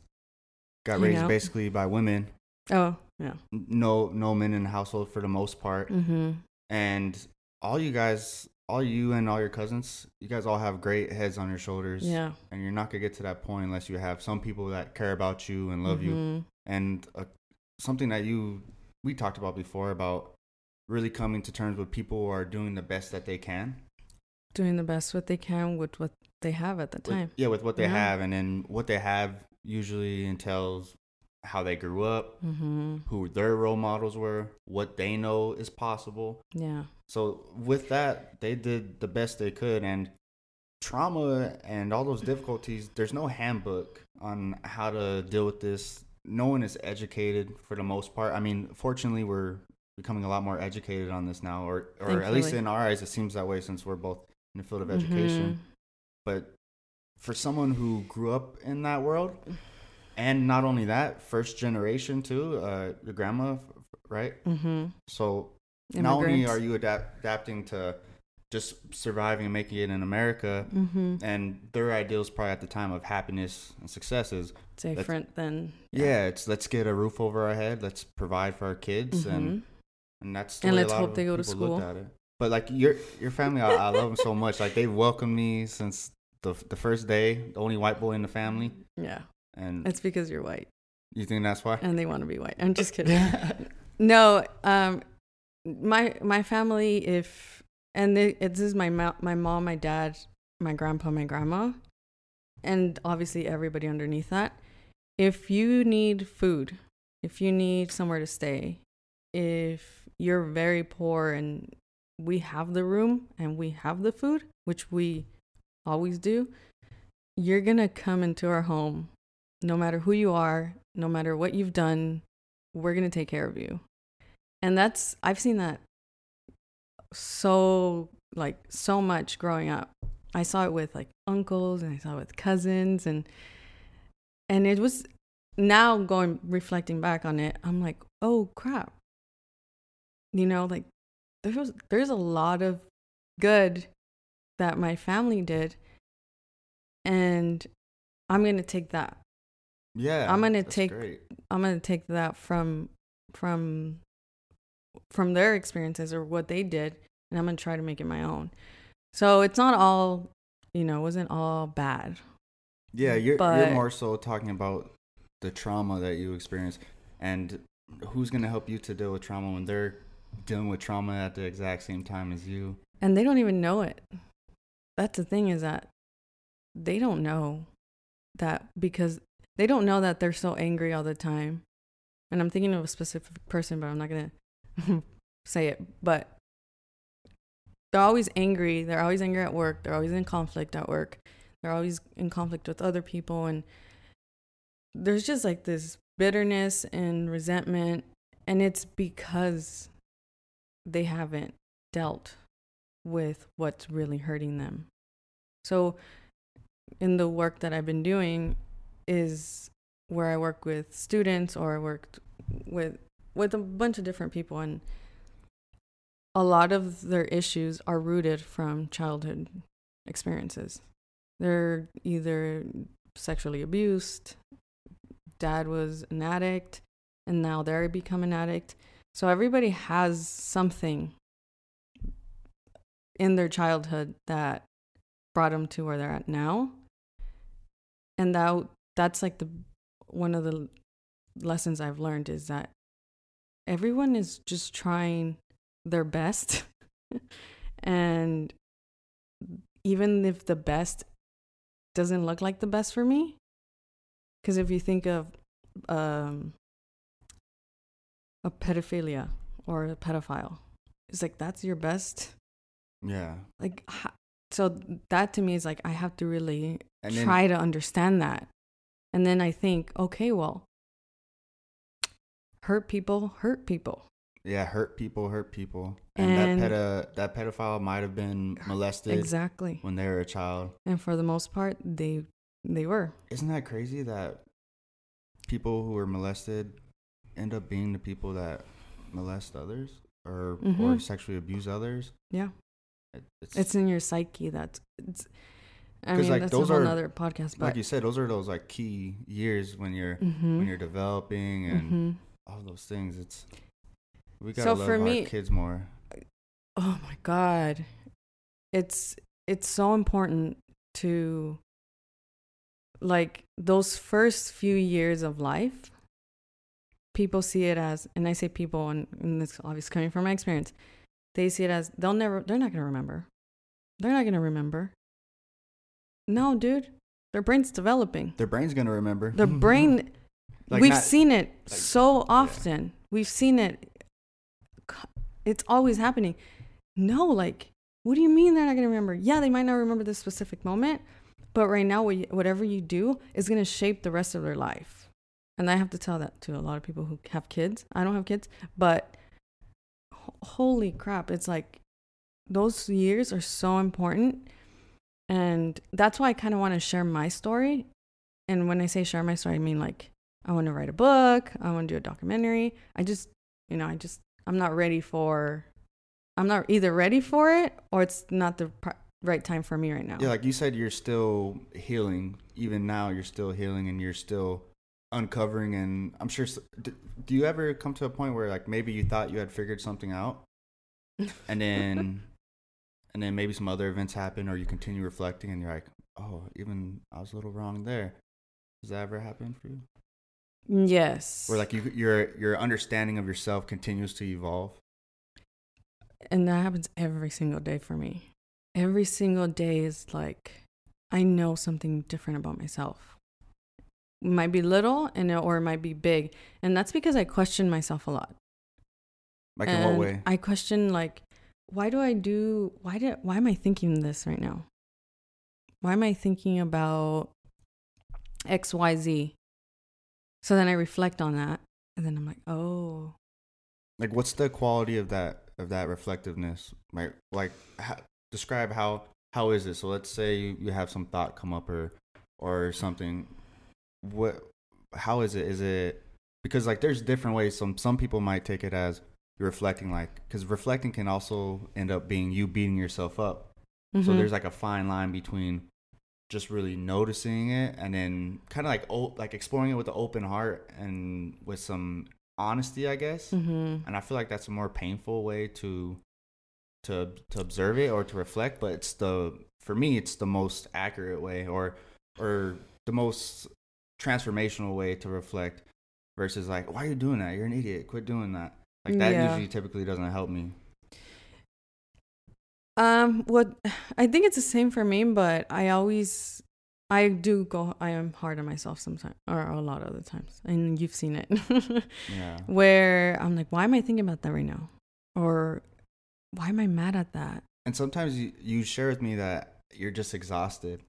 A: got
C: Hang
A: raised
C: out.
A: basically by women.
C: oh yeah
A: No, no men in the household for the most part,
C: mm-hmm
A: and all you guys, all you and all your cousins, you guys all have great heads on your shoulders.
C: yeah
A: and you're not gonna get to that point unless you have some people that care about you and love you.
C: Mhm.
A: And uh, something that you we talked about before about really coming to terms with people who are doing the best that they can.
C: doing the best what they can with what they have at the
A: with-
C: time
A: yeah, with what they
C: Yeah.
A: have, and then what they have usually entails how they grew up,
C: mm-hmm
A: who their role models were, what they know is possible.
C: yeah
A: So with that, they did the best they could, and trauma and all those difficulties. There's no handbook on how to deal with this. No one is educated for the most part. I mean, fortunately, we're becoming a lot more educated on this now, or or at least in our eyes, it seems that way since we're both in the field of education. But for someone who grew up in that world, and not only that, first generation too, uh, your grandma, right?
C: mm-hmm
A: So not only are you adapt- adapting to just surviving and making it in America,
C: mm-hmm.
A: And their ideals probably at the time of happiness and successes,
C: it's different than
A: yeah, it's let's get a roof over our head, let's provide for our kids, and
C: Mhm.
A: and that's the
C: And let's hope they go to school.
A: But like your your family, I, I love them so much. Like they've welcomed me since the the first day, the only white boy in the family,
C: yeah.
A: And
C: it's because you're white.
A: You think that's why?
C: and they want to be white. I'm just kidding. No um my my family if and it, this is my mo- my mom my dad my grandpa my grandma and obviously everybody underneath that. If you need food if you need somewhere to stay if you're very poor and we have the room and we have the food which we always do you're gonna come into our home no matter who you are no matter what you've done we're gonna take care of you. And that's i've seen that so like so much growing up. I saw it with like uncles and i saw it with cousins and and it was now going reflecting back on it i'm like oh crap. You know like there was there's a lot of good that my family did and i'm gonna take that.
A: Yeah,
C: I'm gonna take-
A: Great.
C: I'm gonna take that from from from their experiences or what they did, and I'm gonna try to make it my own. So it's not all, you know, it wasn't all bad.
A: Yeah, you're you're more so talking about the trauma that you experienced, and who's gonna help you to deal with trauma when they're dealing with trauma at the exact same time as you.
C: And they don't even know it. That's the thing is that they don't know that because they don't know that they're so angry all the time. And I'm thinking of a specific person, but I'm not going to say it. But they're always angry. They're always angry at work. They're always in conflict at work. They're always in conflict with other people. And there's just like this bitterness and resentment. And it's because they haven't dealt with what's really hurting them. So, in the work that I've been doing, is where I work with students or I worked with with a bunch of different people, and a lot of their issues are rooted from childhood experiences. They're either sexually abused, dad was an addict, and now they're become an addict. So everybody has something in their childhood that brought them to where they're at now. And that that's like the one of the lessons I've learned is that everyone is just trying their best. and even if the best doesn't look like the best for me, because if you think of um, a pedophilia or a pedophile, it's like that's your best.
A: Yeah.
C: Like, so that to me is like I have to really
A: And then
C: try to understand that. And then I think, okay, well, hurt people hurt people.
A: yeah, hurt people, hurt people. And,
C: And-
A: that pedo that pedophile might have been molested
C: Exactly.
A: when they were a child.
C: And for the most part, they they were.
A: Isn't that crazy that people who were molested end up being the people that molest others or or
C: Mhm.
A: sexually abuse others?
C: Yeah.
A: It, it's,
C: It's in your psyche that's it's I mean
A: like,
C: that's
A: those
C: a whole
A: are-
C: nother podcast,
A: like you said, those are those like key years when you're
C: Mhm.
A: when you're developing and
C: Mhm.
A: All those things. It's we gotta
C: So
A: love
C: for
A: our
C: me-
A: kids more.
C: Uh, oh my god it's it's so important to like those first few years of life people see it as and i say people and, and this obviously coming from my experience they see it as they'll never they're not to remember they're not to remember no dude their brain's developing
A: Their brain's gonna remember.
C: their brain
A: Like,
C: we've
A: not-
C: seen it
A: like-
C: so often. We've seen it. It's always happening. No, like, what do you mean they're not going to remember? Yeah, they might not remember this specific moment, but right now, whatever you do is going to shape the rest of their life. And I have to tell that to a lot of people who have kids. I don't have kids, but holy crap, it's like those years are so important. And that's why I kind of want to share my story. And when I say share my story, I mean like I want to write a book, I want to do a documentary. I just, you know, I just, I'm not ready for, I'm not either ready for it or it's not the pr- right time for me right now.
A: Yeah, like you said, you're still healing. Even now, you're still healing, and you're still uncovering. And I'm sure. s- d- Do you ever come to a point where, like, maybe you thought you had figured something out, and then, and then maybe some other events happen, or you continue reflecting, and you're like, oh, even I was a little wrong there. Does that ever happen for you?
C: Yes.
A: Where like you, your your understanding of yourself continues to evolve.
C: and that happens every single day for me. Every single day is like I know something different about myself. It might be little and or it might be big, and that's because I question myself a lot.
A: Like in what way?
C: I question like, why do I do? Why did? Why am I thinking this right now? Why am I thinking about X, Y, Z? So then I reflect on that, and then I'm like, oh,
A: Like, what's the quality of that of that reflectiveness? Like, like how, describe how how is it? So let's say you, you have some thought come up or or something. What? How is it? Is it because like there's different ways. Some some people might take it as you're reflecting, like because reflecting can also end up being you beating yourself up. So
C: Mhm.
A: there's like a fine line between just really noticing it and then kind of like o- like exploring it with an open heart and with some honesty, I guess
C: Mhm.
A: and I feel like that's a more painful way to to to observe it or to reflect. But it's the for me, it's the most accurate way or or the most transformational way to reflect versus like, why are you doing that? You're an idiot. Quit doing that. Like that
C: Yeah.
A: usually typically doesn't help me.
C: Um, what I think it's the same for me, but I always, I do go, I am hard on myself sometimes, or a lot of the times, and you've seen it,
A: Yeah.
C: where I'm like, why am I thinking about that right now, or why am I mad at that?
A: And sometimes you, you share with me that you're just exhausted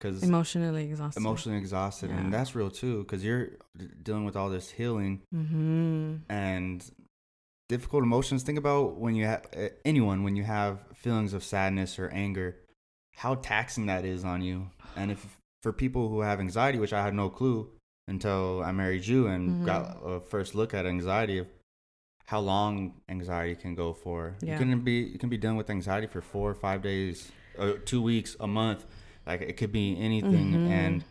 A: because
C: Emotionally exhausted.
A: emotionally exhausted, and that's real too because you're d- dealing with all this healing
C: Mm-hmm.
A: and difficult emotions think about when you have anyone when you have feelings of sadness or anger how taxing that is on you and if for people who have anxiety which i had no clue until i married you and
C: Mhm.
A: got a first look at anxiety of how long anxiety can go for
C: Yeah.
A: you can be you can be done with anxiety for four or five days uh, two weeks a month like it could be anything
C: Mhm.
A: and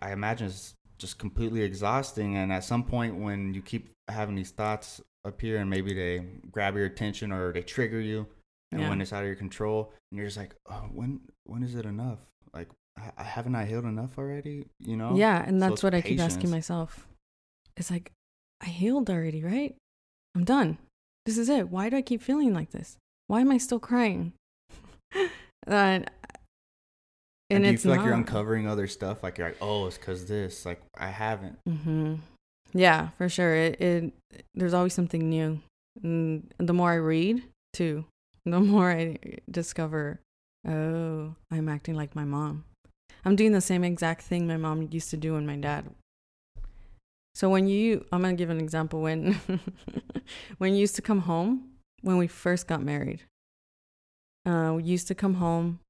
A: I imagine it's just completely exhausting. And at some point, when you keep having these thoughts appear and maybe they grab your attention or they trigger you, and
C: Yeah.
A: when it's out of your control, and you're just like, oh, when when is it enough? Like, I, haven't I healed enough already? You know?
C: Yeah, and that's
A: it's
C: what I keep asking myself. It's like, I healed already, right? I'm done. This is it. Why do I keep feeling like this? Why am I still crying? and,
A: And,
C: and
A: do you
C: it's
A: feel like you're uncovering other stuff? Like you're like, oh, it's because this. Like I haven't.
C: hmm Yeah, for sure. It, it there's always something new. And the more I read, too, the more I discover, oh, I'm acting like my mom. I'm doing the same exact thing my mom used to do and my dad. So when you, I'm gonna give an example. When when you used to come home when we first got married, uh, we used to come home,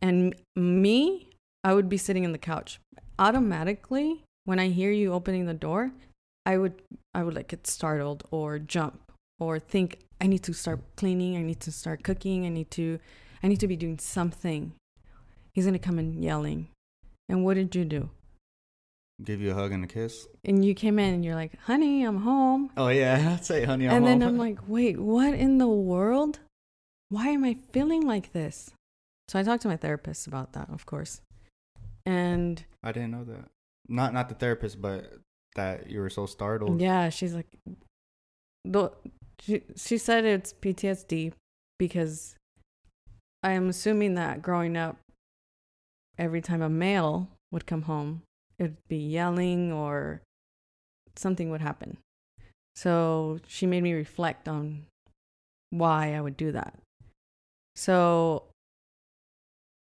C: and me, I would be sitting in the couch. Automatically, when I hear you opening the door, I would I would like get startled or jump or think I need to start cleaning, I need to start cooking, I need to I need to be doing something. He's gonna come in yelling. And what did you do?
A: Give you a hug and a kiss.
C: And you came in and you're like, honey, I'm home.
A: Oh yeah, I'd say, honey, I'm home.
C: and then. I'm like, wait, what in the world? Why am I feeling like this? So I talked to my therapist about that, of course. And
A: I didn't know that. Not not the therapist, but that you were so startled.
C: Yeah, she's like, the she she said it's PTSD because I am assuming that growing up, every time a male would come home, it'd be yelling or something would happen. So she made me reflect on why I would do that. So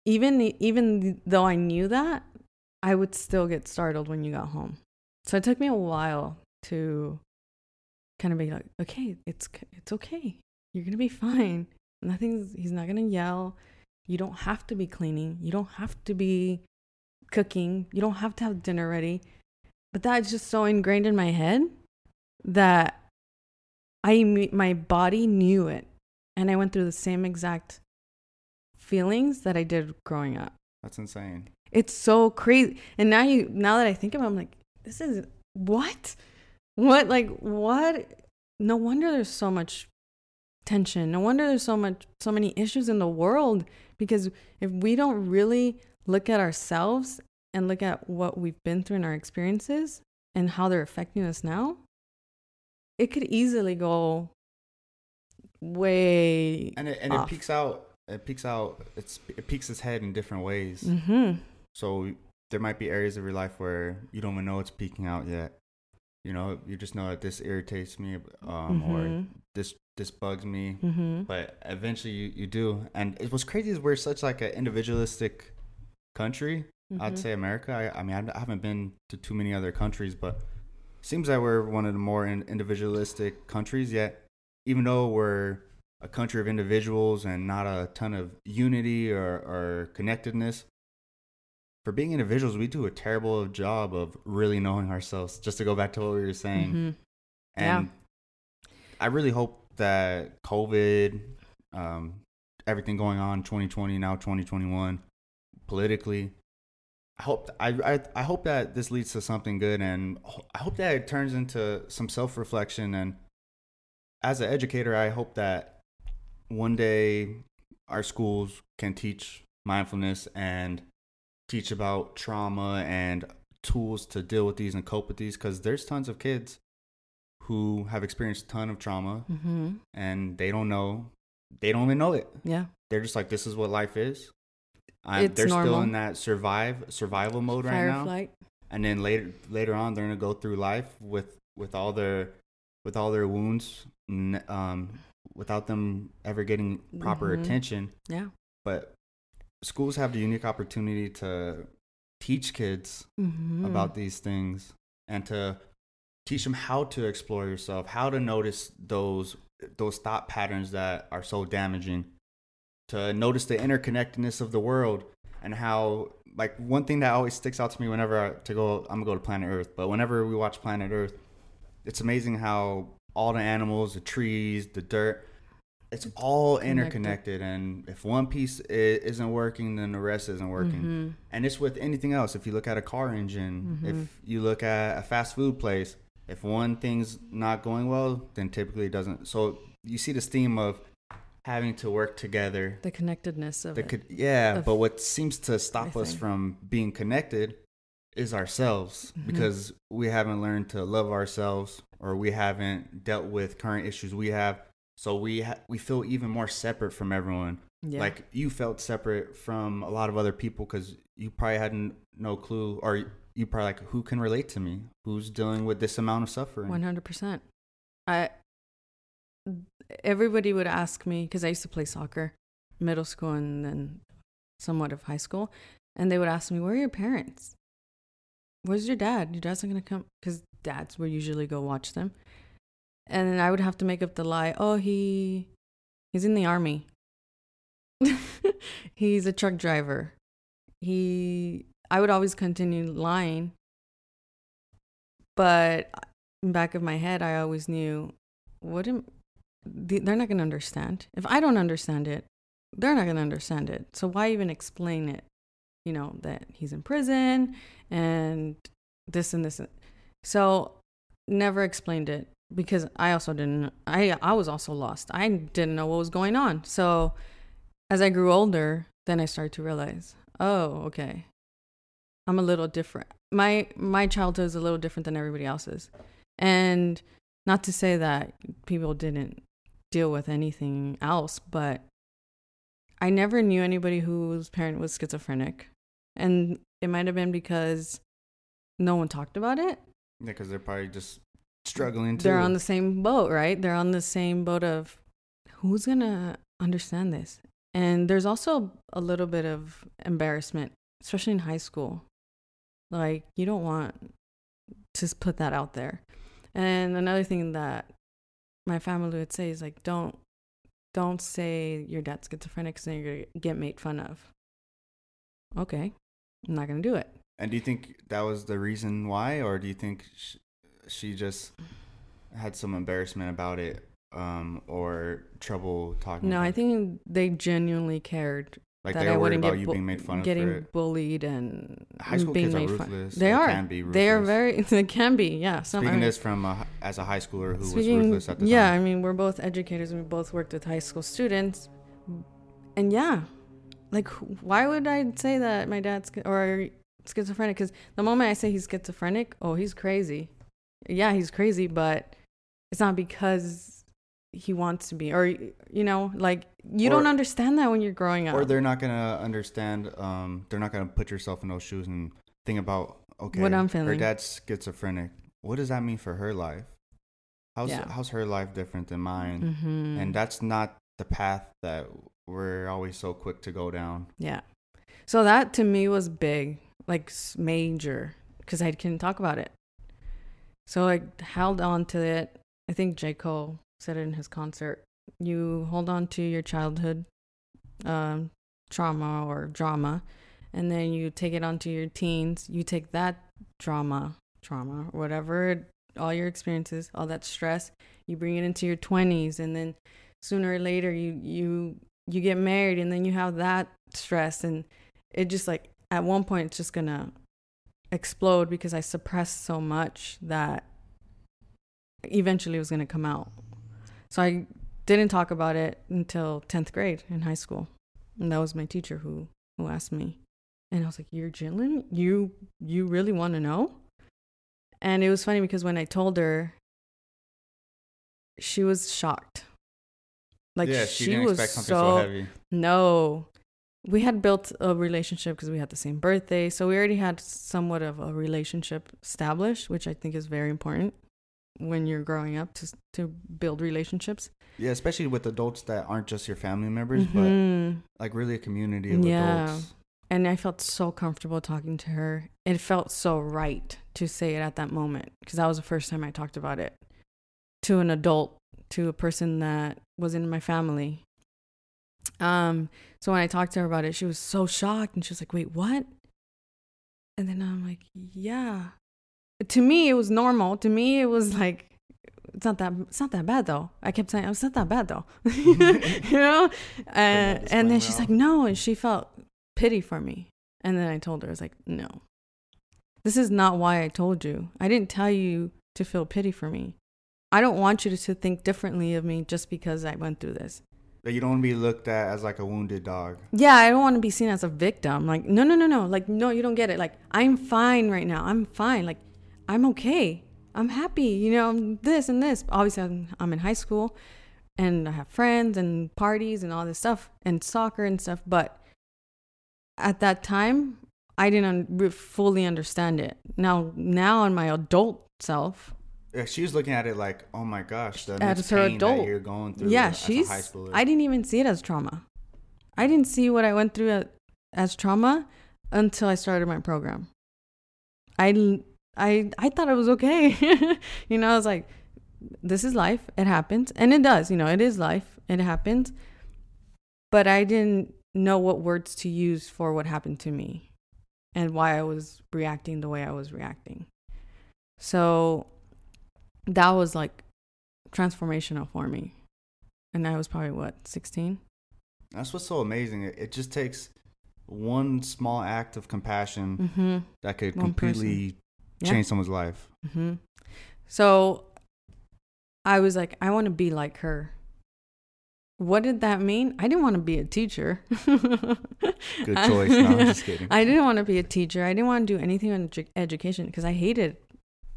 C: even even though I knew that, I would still get startled when you got home. So it took me a while to kind of be like, okay, it's it's okay. You're gonna be fine. Nothing's. He's not gonna yell. You don't have to be cleaning. You don't have to be cooking. You don't have to have dinner ready. But that's just so ingrained in my head that I my body knew it, and I went through the same exact feelings that I did growing up.
A: That's insane.
C: It's so crazy. And now you now that I think about it, I'm like, this is what? What like what? No wonder there's so much tension. No wonder there's so much so many issues in the world because if we don't really look at ourselves and look at what we've been through in our experiences and how they're affecting us now, it could easily go way
A: And it and it
C: off.
A: peeks out. It peeks out. It's it peeks its head in different ways.
C: Mhm.
A: So there might be areas of your life where you don't even know it's peeking out yet. You know, you just know that this irritates me, um, or
C: Mhm.
A: this this bugs me.
C: Mhm.
A: But eventually, you, you do. And it, what's crazy is we're such like an individualistic country. I'd
C: Mhm.
A: say America. I, I mean, I haven't been to too many other countries, but seems like we're one of the more individualistic countries. Yet, even though we're a country of individuals and not a ton of unity or, or connectedness, for being individuals, we do a terrible job of really knowing ourselves. Just to go back to what we were saying,
C: Mhm. Yeah.
A: and I really hope that COVID, um, everything going on 2020 now 2021, politically, I hope I, I I hope that this leads to something good, and I hope that it turns into some self reflection. And as an educator, I hope that one day our schools can teach mindfulness and teach about trauma and tools to deal with these and cope with these because there's tons of kids who have experienced a ton of trauma
C: Mhm.
A: and they don't know they don't even know it
C: Yeah.
A: they're just like this is what life is I, they're still in that survive survival mode right now
C: flight.
A: and then later later on they're gonna go through life with with all their with all their wounds um without them ever getting proper
C: Mhm.
A: attention
C: Yeah.
A: but schools have the unique opportunity to teach kids
C: Mm-hmm.
A: about these things and to teach them how to explore yourself, how to notice those those thought patterns that are so damaging, to notice the interconnectedness of the world and how like one thing that always sticks out to me whenever I, to go I'm gonna go to Planet Earth, but whenever we watch Planet Earth, it's amazing how all the animals, the trees, the dirt, it's all interconnected, and if one piece isn't working, then the rest isn't working
C: Mm-hmm.
A: and it's with anything else if you look at a car engine
C: Mhm.
A: if you look at a fast food place if one thing's not going well then typically it doesn't so you see this theme of having to work together.
C: The connectedness of
A: The
C: it.
A: co- yeah,
C: Of
A: but what seems to stop us from being connected is ourselves
C: Mhm.
A: because we haven't learned to love ourselves or we haven't dealt with current issues we have. So we ha- we feel even more separate from everyone.
C: yeah.
A: Like you felt separate from a lot of other people because you probably hadn't no clue, or you probably like, who can relate to me? Who's dealing with this amount of suffering?
C: One hundred percent. I everybody would ask me because I used to play soccer, middle school and then somewhat of high school, and they would ask me, "Where are your parents? Where's your dad? Your dad's not gonna come because dads would usually go watch them." And then I would have to make up the lie. Oh, he he's in the army. he's a truck driver. He I would always continue lying. But uh, in back of my head, I always knew what am they're not going to understand. If I don't understand it, they're not going to understand it. So why even explain it? You know, that he's in prison and this and this. So never explained it because I also didn't I I was also lost. I didn't know what was going on. So as I grew older, then I started to realize, oh, okay. I'm a little different. My my childhood is a little different than everybody else's. And not to say that people didn't deal with anything else, but I never knew anybody whose parent was schizophrenic. And it might have been because no one talked about it.
A: Yeah, because they're probably just struggling too.
C: They're on the same boat, right? They're on the same boat of who's going to understand this? And there's also a little bit of embarrassment, especially in high school. Like, you don't want to put that out there. And another thing that my family would say is like, don't don't say your dad's schizophrenic because then you're gonna get made fun of. Okay, I'm not gonna do it.
A: And do you think that was the reason why, or do you think she just had some embarrassment about it, um, or trouble talking?
C: No, I think they genuinely cared
A: like
C: that
A: they
C: I
A: were worried
C: wouldn't
A: about
C: get
A: you
C: bu-
A: being made fun of
C: getting
A: for it.
C: bullied and
A: High school
C: being
A: kids are
C: made fun.
A: ruthless.
C: They are.
A: Can be
C: They are very. They can be. Yeah. Some
A: Speaking
C: are-
A: this from a, as a high schooler who
C: Speaking,
A: was ruthless at the time.
C: yeah, I mean, we're both educators and we both worked with high school students. And yeah, like, why would I say that my dad's or schizophrenic? Because the moment I say he's schizophrenic, oh, he's crazy. Yeah, he's crazy, but it's not because he wants to be, or you know, like you
A: Or-
C: don't understand that when you're growing up.
A: Or they're not gonna understand. Um, they're not gonna put yourself in those shoes and think about okay,
C: What I'm feeling Her
A: dad's schizophrenic. What does that mean for her life? How's
C: Yeah.
A: how's her life different than mine?
C: hmm
A: And that's not the path that we're always so quick to go down.
C: Yeah. So that to me was big, like major, because I couldn't talk about it. So I held on to it. I think J. Cole said it in his concert. You hold on to your childhood um, trauma or drama, and then you take it onto your teens. You take that drama, trauma, whatever, all your experiences, all that stress, you bring it into your 20s, and then sooner or later you you you get married and then you have that stress and it just like at one point it's just gonna explode because I suppressed so much that eventually it was gonna come out. So I didn't talk about it until tenth grade in high school, and that was my teacher who who asked me, and I was like, "You're Jillian? You you really want to know?" And it was funny because when I told her, she was shocked. Like
A: yeah,
C: she,
A: she,
C: was so
A: so heavy.
C: no. We had built a relationship because we had the same birthday. So we already had somewhat of a relationship established, which I think is very important when you're growing up to to build relationships.
A: Yeah, especially with adults that aren't just your family members, but
C: Mhm.
A: like really a community of
C: Yeah.
A: adults.
C: And I felt so comfortable talking to her. It felt so right to say it at that moment because that was the first time I talked about it to an adult, to a person that was in my family. Um, so when I talked to her about it, she was so shocked and she was like, "Wait, what?" And then I'm like, "Yeah." To me, it was normal. To me, it was like, "It's not that. It's not that bad, though." I kept saying, "It's not that bad, though," you know. Uh, and then she's like, "No," and she felt pity for me. And then I told her, I was like, "No, this is not why I told you. I didn't tell you to feel pity for me. I don't want you to think differently of me just because I went through this.
A: That you don't want to be looked at as like a wounded dog.
C: Yeah, I don't want to be seen as a victim. Like, no, no, no, no. Like, no, you don't get it. Like, I'm fine right now. I'm fine. Like, I'm okay. I'm happy. You know, I'm this and this. Obviously, I'm, I'm in high school and I have friends and parties and all this stuff and soccer and stuff. But at that time, I didn't un- fully understand it. Now, now in my adult self,
A: Yeah, she was looking at it like, oh my gosh, the
C: As
A: next
C: her
A: that
C: adult.
A: you're going through.
C: yeah,
A: as
C: she's.
A: high schooler.
C: I didn't even see it as trauma. I didn't see what I went through a- as trauma until I started my program. I I I thought it was okay. you know, I was like, this is life. It happens. And it does. You know, it is life. It happens. But I didn't know what words to use for what happened to me and why I was reacting the way I was reacting. So that was like transformational for me. And I was probably what, 16?
A: That's what's so amazing. It, it just takes one small act of compassion
C: Mm-hmm.
A: that could
C: One person.
A: completely
C: Yeah.
A: change someone's life.
C: hmm So I was like, I want to be like her. What did that mean? I didn't want to be a teacher.
A: Good choice. No, I'm just kidding.
C: I didn't want to be a teacher. I didn't want to do anything on edu- education because I hated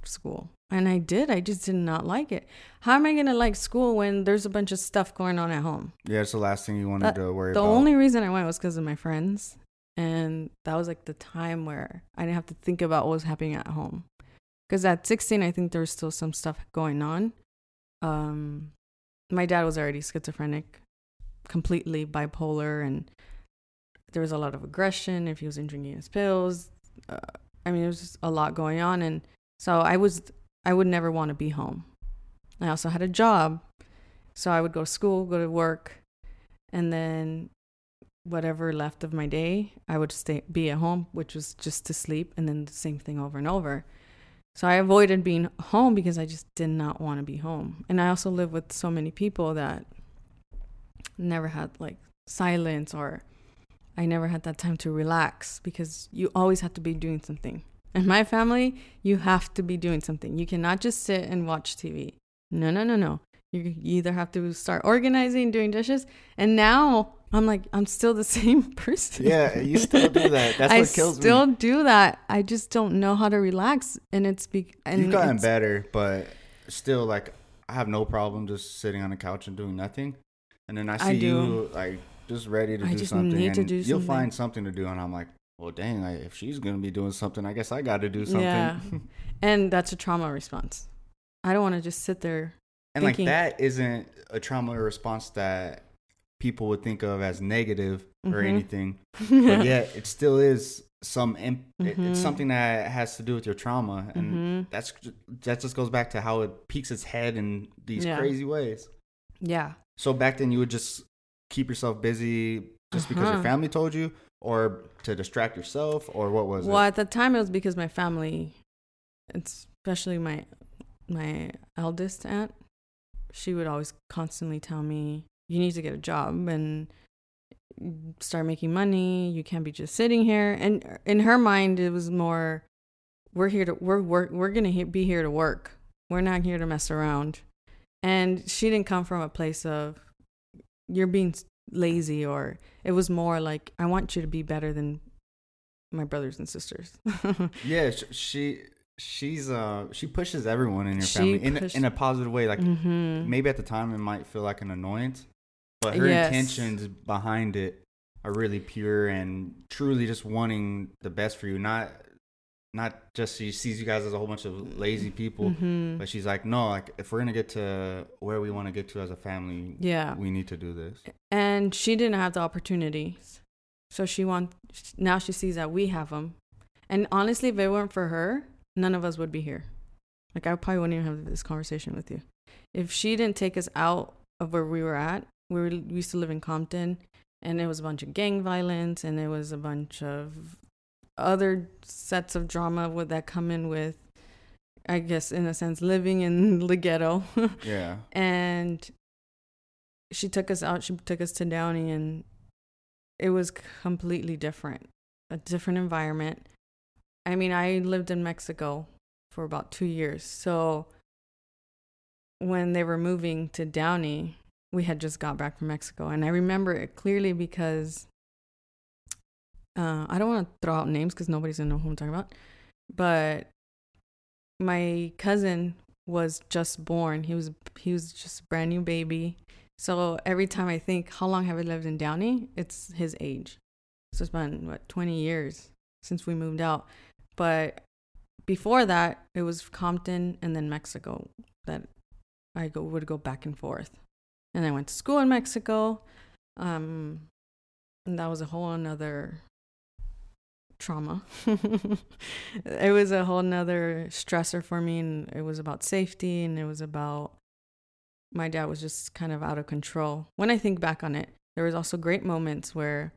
C: school. And I did. I just did not like it. How am I going to like school when there's a bunch of stuff going on at home?
A: Yeah, it's the last thing you wanted to worry
C: The
A: about.
C: only reason I went was because of my friends. And that was like the time where I didn't have to think about what was happening at home. Because at 16, I think there was still some stuff going on. Um, my dad was already schizophrenic, completely bipolar, and there was a lot of aggression if he wasn't drinking his pills. Uh, I mean, there was just a lot going on. And so I was, I would never want to be home. I also had a job. So I would go to school, go to work, and then whatever left of my day, I would stay be at home, which was just to sleep, and then the same thing over and over. So I avoided being home because I just did not want to be home. And I also live with so many people that never had like silence or I never had that time to relax because you always have to be doing something. In my family, you have to be doing something. You cannot just sit and watch TV. No, no, no, no. You either have to start organizing, doing dishes. And now I'm like, I'm still the same person.
A: Yeah, you still do that. That's what kills me.
C: I still do that. I just don't know how to relax, and it's be. And
A: You've gotten better, but still, like, I have no problem just sitting on the couch and doing nothing. And then I see
C: I
A: you, like, just ready to
C: I
A: do
C: just
A: something.
C: need to
A: and
C: do
A: You'll
C: something.
A: find something to do. And I'm like, well, dang, I, if she's going to be doing something, I guess I got to do something.
C: Yeah. And that's a trauma response. I don't want to just sit there.
A: and,
C: Thinking-
A: like, that isn't a trauma response that people would think of as negative or
C: Mhm.
A: anything. But yet, it still is some, imp-
C: Mhm.
A: it's something that has to do with your trauma. And
C: Mhm.
A: that's that just goes back to how it peeks its head in these
C: Yeah.
A: crazy ways.
C: Yeah.
A: So back then, you would just keep yourself busy just because your
C: Uh-huh.
A: family told you, or to distract yourself, or what was
C: Well,
A: it?
C: Well, at the time, it was because my family, especially my my eldest aunt, she would always constantly tell me, "You need to get a job and start making money. You can't be just sitting here." And in her mind, it was more, "We're here to we're work. We're gonna be here to work. We're not here to mess around." And she didn't come from a place of you're being lazy, or it was more like, "I want you to be better than my brothers and sisters."
A: Yeah, she she's uh she pushes everyone in your
C: She
A: family in in a positive way. Like
C: Mhm.
A: maybe at the time it might feel like an annoyance, but her
C: Yes.
A: intentions behind it are really pure and truly just wanting the best for you. Not not just she sees you guys as a whole bunch of lazy people.
C: Mhm.
A: But she's like, no, like if we're gonna get to where we want to get to as a family,
C: Yeah.
A: we need to do this.
C: And she didn't have the opportunities. So she want now she sees that we have them. And honestly, if it weren't for her, none of us would be here. Like I probably wouldn't even have this conversation with you. If she didn't take us out of where we were at, we, were, we used to live in Compton, and it was a bunch of gang violence, and it was a bunch of other sets of drama with that come in with, I guess, in a sense, living in the ghetto.
A: Yeah.
C: and she took us out she took us to downey and it was completely different a different environment i mean i lived in mexico for about two years so when they were moving to downey we had just got back from Mexico, and I remember it clearly because uh, I don't want to throw out names because nobody's gonna know who I'm talking about, but my cousin was just born. He was he was just a brand new baby. So every time I think, how long have I lived in Downey? It's his age. So it's been what 20 years since we moved out. But before that, it was Compton and then Mexico that I go would go back and forth. And I went to school in Mexico. Um, and that was a whole another trauma. it was a whole nother stressor for me and it was about safety and it was about my dad was just kind of out of control. When I think back on it, there was also great moments where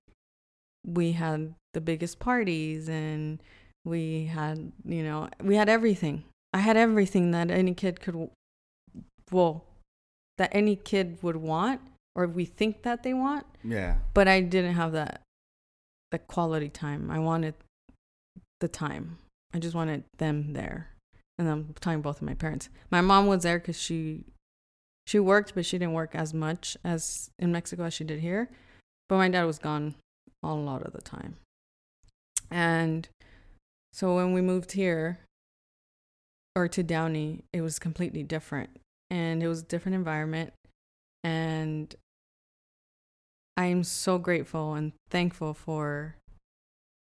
C: we had the biggest parties and we had, you know, we had everything. I had everything that any kid could well, that any kid would want or we think that they want,
A: Yeah.
C: but I didn't have that the quality time. I wanted the time. I just wanted them there. And I'm talking both of my parents. My mom was there because she she worked, but she didn't work as much as in Mexico as she did here. But my dad was gone a lot of the time. And so when we moved here or to Downey, it was completely different. And it was a different environment. And I am so grateful and thankful for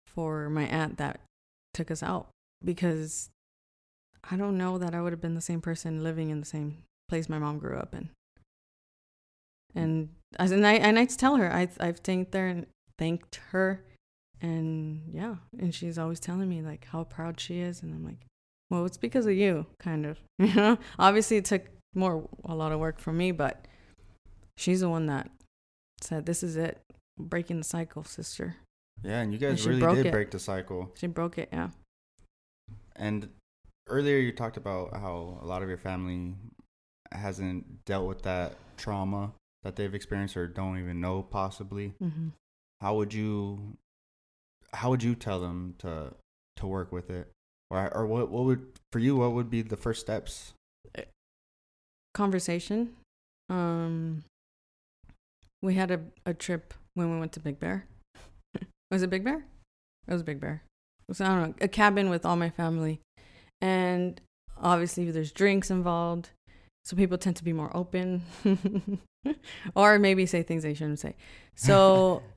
C: for my aunt that took us out because I don't know that I would have been the same person living in the same place my mom grew up in. And as and I and I tell her I I've thanked her and thanked her and yeah, and she's always telling me like how proud she is and I'm like, well, it's because of you, kind of. You know, obviously it took more a lot of work from me, but she's the one that said, "This is it, breaking the cycle, sister."
A: Yeah, and you guys
C: she
A: really did
C: it.
A: break the cycle.
C: She broke it, yeah.
A: And earlier you talked about how a lot of your family hasn't dealt with that trauma that they've experienced or don't even know possibly.
C: hmm
A: How would you how would you tell them to to work with it? Or or what what would for you what would be the first steps?
C: Conversation. Um, we had a a trip when we went to Big Bear. was it Big Bear? It was Big Bear. It was, I don't know, a cabin with all my family, and obviously there's drinks involved, so people tend to be more open, or maybe say things they shouldn't say. So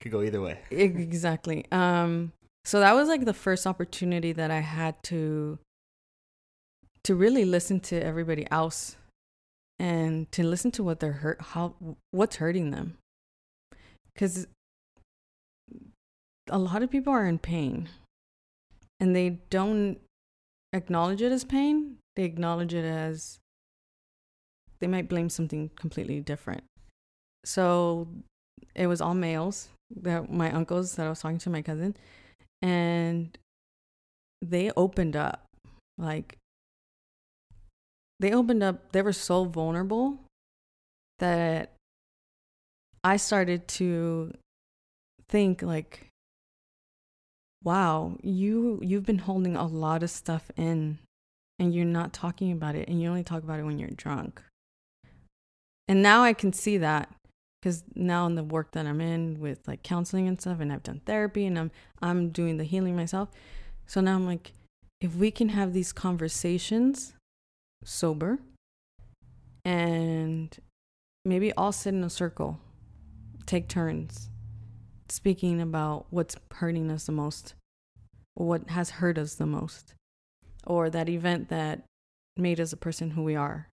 A: Could go either way.
C: exactly. Um, so that was like the first opportunity that I had to to really listen to everybody else and to listen to what they're hurt how what's hurting them. Because a lot of people are in pain and they don't acknowledge it as pain. They acknowledge it as they might blame something completely different. So it was all males that my uncles that i was talking to my cousin and they opened up like they opened up they were so vulnerable that i started to think like wow you you've been holding a lot of stuff in and you're not talking about it and you only talk about it when you're drunk. And now i can see that because now in the work that i'm in with like counseling and stuff and i've done therapy and i'm i'm doing the healing myself. So now i'm like if we can have these conversations sober and maybe all sit in a circle take turns speaking about what's hurting us the most what has hurt us the most or that event that made us a person who we are.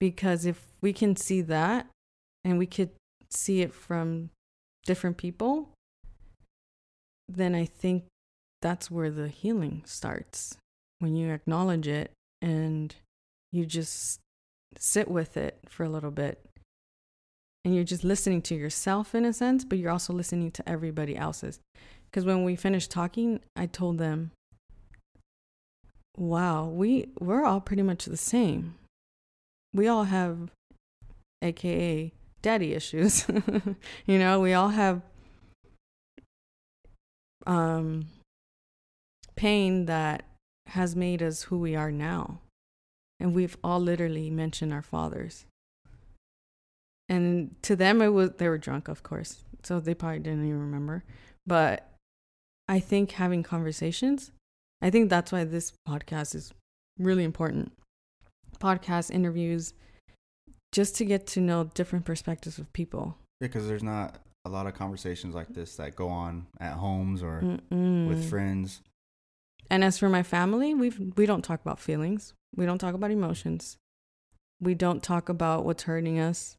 C: Because if we can see that and we could see it from different people then i think that's where the healing starts when you acknowledge it and you just sit with it for a little bit. And you're just listening to yourself in a sense but you're also listening to everybody else's. Because when we finished talking i told them wow we we're all pretty much the same. We all have aka daddy issues. You know we all have um pain that has made us who we are now and we've all literally mentioned our fathers and to them it was they were drunk, of course, so they probably didn't even remember. But I think having conversations, I think that's why this podcast is really important. Podcast interviews, just to get to know different perspectives of people.
A: Because there's not a lot of conversations like this that go on at homes or
C: Mm-mm.
A: with friends.
C: And as for my family, we've we don't talk about feelings. We don't talk about emotions. We don't talk about what's hurting us.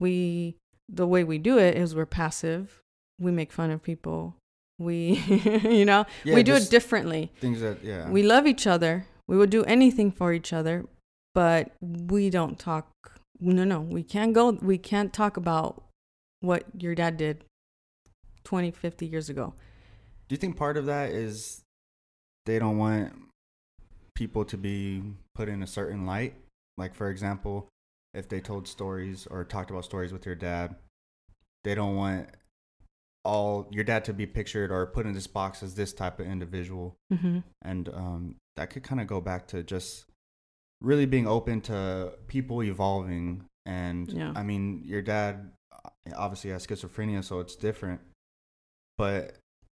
C: We the way we do it is we're passive. We make fun of people. We you know,
A: Yeah,
C: we do it differently.
A: Things that yeah.
C: We love each other. We would do anything for each other, but we don't talk no no, we can't go we can't talk about what your dad did 20, 50 years ago.
A: Do you think part of that is they don't want people to be put in a certain light? Like, for example, if they told stories or talked about stories with your dad, they don't want all your dad to be pictured or put in this box as this type of individual.
C: Mhm.
A: And um, that could kind of go back to just really being open to people evolving. And
C: Yeah.
A: I mean, your dad uh, obviously has schizophrenia, so it's different. But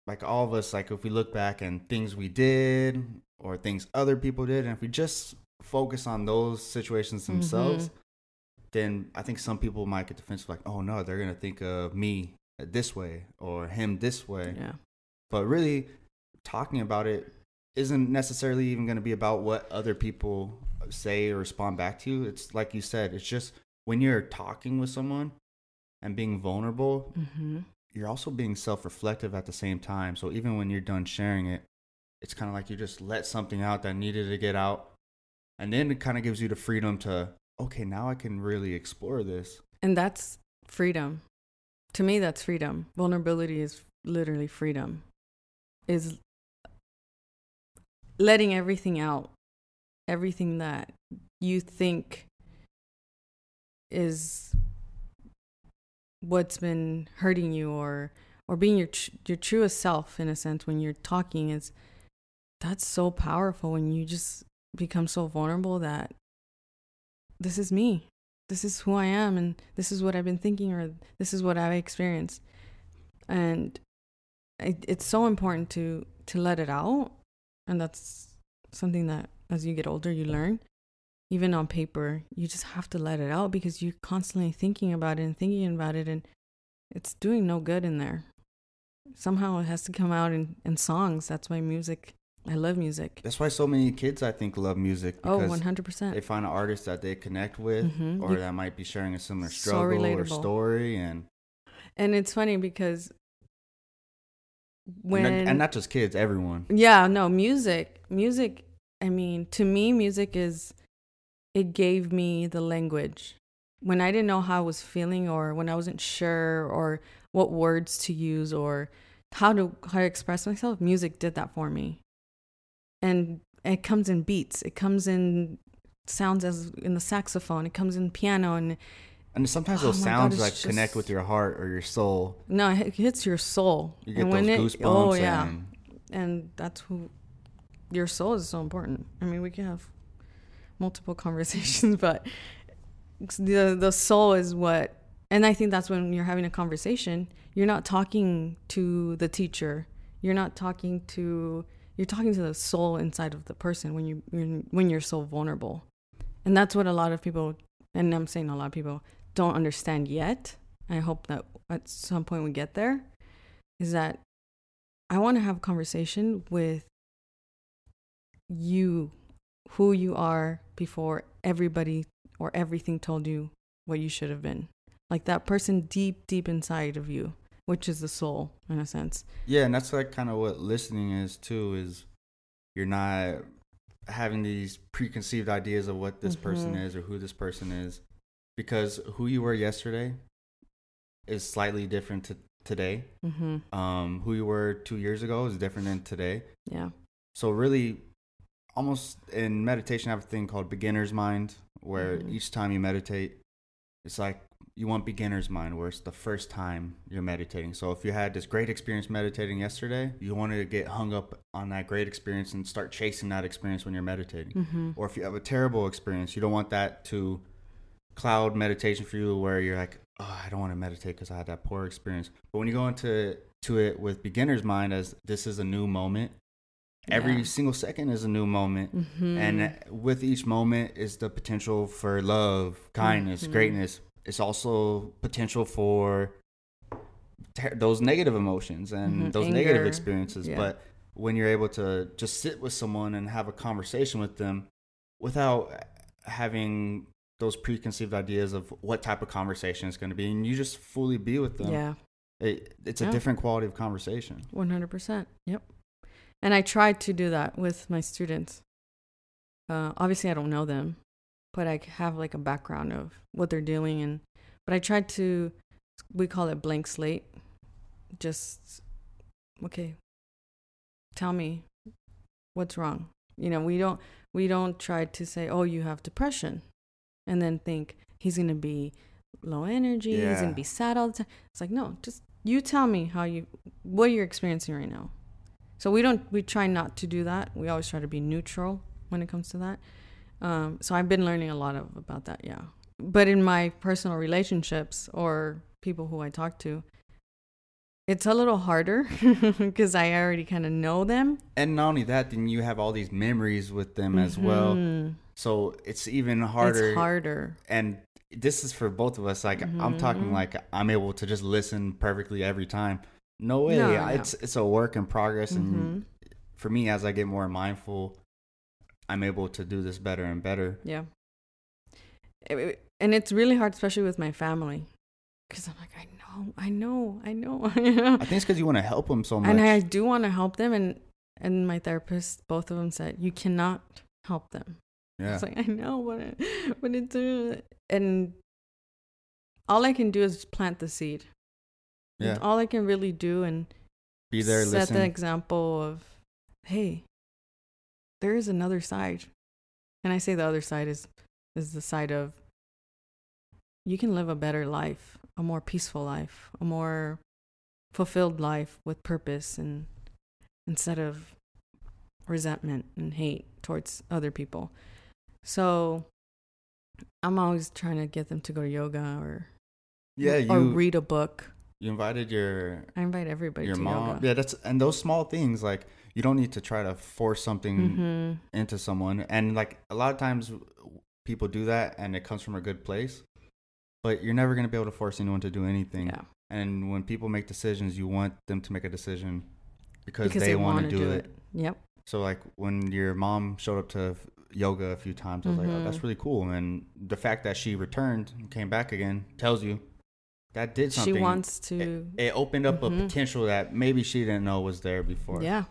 A: like all of us, like if we look back and things we did or things other people did, and if we just focus on those situations themselves,
C: Mhm.
A: then I think some people might get defensive, like, oh no, they're gonna think of me this way or him this way
C: Yeah.
A: but really talking about it isn't necessarily even going to be about what other people say or respond back to you it's like you said it's just when you're talking with someone and being vulnerable
C: Mhm.
A: you're also being self-reflective at the same time so even when you're done sharing it it's kind of like you just let something out that needed to get out and then it kind of gives you the freedom to okay now i can really explore this
C: And that's freedom. To me, that's freedom. Vulnerability is literally freedom. Is letting everything out, everything that you think is what's been hurting you or or being your tr- your truest self in a sense when you're talking is that's so powerful when you just become so vulnerable that this is me. This is who I am and this is what I've been thinking or this is what I've experienced. And it, it's so important to to let it out and that's something that as you get older you learn. Even on paper you just have to let it out because you're constantly thinking about it and thinking about it and it's doing no good in there. Somehow it has to come out in, in songs. That's why music i love music
A: that's why so many kids i think love music
C: oh
A: because
C: 100%
A: they find an artist that they connect with
C: Mhm.
A: or that might be sharing a similar
C: So
A: struggle or story and
C: and it's funny because when
A: not- and not just kids everyone
C: Yeah, no, music. Music, I mean, to me, music is, it gave me the language. When I didn't know how I was feeling or when I wasn't sure or what words to use or how to how to express myself, music did that for me. And it comes in beats. It comes in sounds as in the saxophone. It comes in piano and
A: and sometimes
C: Oh
A: those
C: God,
A: sounds
C: it's
A: like connect with your heart or your soul
C: no, it hits your soul.
A: you get
C: and
A: those
C: when it,
A: goosebumps
C: oh yeah.
A: and
C: and that's who your soul is so important. I mean, we can have multiple conversations, but the the soul is what and I think that's when you're having a conversation, you're not talking to the teacher. You're not talking to you're talking to the soul inside of the person when you when, you're so vulnerable. And that's what a lot of people and I'm saying a lot of people don't understand yet. I hope that at some point we get there is that I want to have a conversation with you, who you are before everybody or everything told you what you should have been. Like that person deep, deep inside of you, which is the soul in a sense.
A: yeah and that's like kind of what listening is too is you're not having these preconceived ideas of what this person
C: Mhm.
A: is or who this person is because who you were yesterday is slightly different to today
C: hmm
A: um who you were two years ago is different than today
C: Yeah.
A: So really, almost in meditation, I have a thing called beginner's mind, where
C: Mhm.
A: each time you meditate, it's like you want beginner's mind, where it's the first time you're meditating. So if you had this great experience meditating yesterday, you want to get hung up on that great experience and start chasing that experience when you're meditating.
C: hmm
A: Or if you have a terrible experience, you don't want that to cloud meditation for you where you're like, oh, I don't want to meditate because I had that poor experience. But when you go into to it with beginner's mind as this is a new moment, every
C: Yeah.
A: single second is a new moment.
C: Mhm.
A: And with each moment is the potential for love, kindness,
C: Mhm.
A: greatness. It's also potential for ter- those negative emotions and
C: Mhm.
A: those negative experiences.
C: Yeah.
A: But when you're able to just sit with someone and have a conversation with them without having those preconceived ideas of what type of conversation it's going to be, and you just fully be with them,
C: yeah,
A: it, it's a
C: Yeah.
A: different quality of conversation.
C: one hundred percent. Yep. And I try to do that with my students. Uh, obviously, I don't know them, but I have like a background of what they're doing, and but I try to. We call it blank slate. Just okay. Tell me what's wrong. You know, we don't we don't try to say, "Oh, you have depression," and then think he's gonna be low energy. He's gonna be sad all the time. It's like no, just you tell me how you what you're experiencing right now. So we don't we try not to do that. We always try to be neutral when it comes to that. Um, so I've been learning a lot of about that. Yeah, but in my personal relationships or people who I talk to, it's a little harder because I already kind of know them
A: And not only that, then you have all these memories with them as well.
C: Mhm.
A: So it's even harder.
C: It's harder.
A: and this is for both of us like i'm talking
C: Mhm.
A: like i'm able to just listen perfectly every time no way
C: No, no.
A: it's it's a work in progress and
C: Mhm.
A: for me as i get more mindful i'm able to do this better and better.
C: Yeah. And it's really hard, especially with my family, because I'm like, I know, I know, I know,
A: i think it's because you want to help them so much
C: and I do want to help them, and and my therapist, both of them said, you cannot help them.
A: yeah.
C: It's like I know, but it, but it's uh, and all I can do is plant the seed.
A: yeah.
C: All I can really do and
A: be there
C: set
A: listen.
C: the example of, hey, there is another side, and I say the other side is is the side of you can live a better life, a more peaceful life, a more fulfilled life with purpose, and instead of resentment and hate towards other people. So I'm always trying to get them to go to yoga or
A: yeah
C: or read a book.
A: You invited your
C: I invite everybody
A: your
C: to
A: mom
C: yoga.
A: yeah that's and those small things like you don't need to try to force something
C: hmm
A: into someone and like a lot of times people do that and it comes from a good place but you're never going to be able to force anyone to do anything
C: Yeah.
A: and when people make decisions you want them to make a decision because,
C: because
A: they, want to
C: wanna
A: do, it.
C: Yep.
A: so like when your mom showed up to yoga a few times i was like oh, that's really cool and the fact that she returned and came back again tells you that did something
C: She wants to.
A: it, it opened up a
C: Mhm.
A: potential that maybe she didn't know was there before
C: yeah.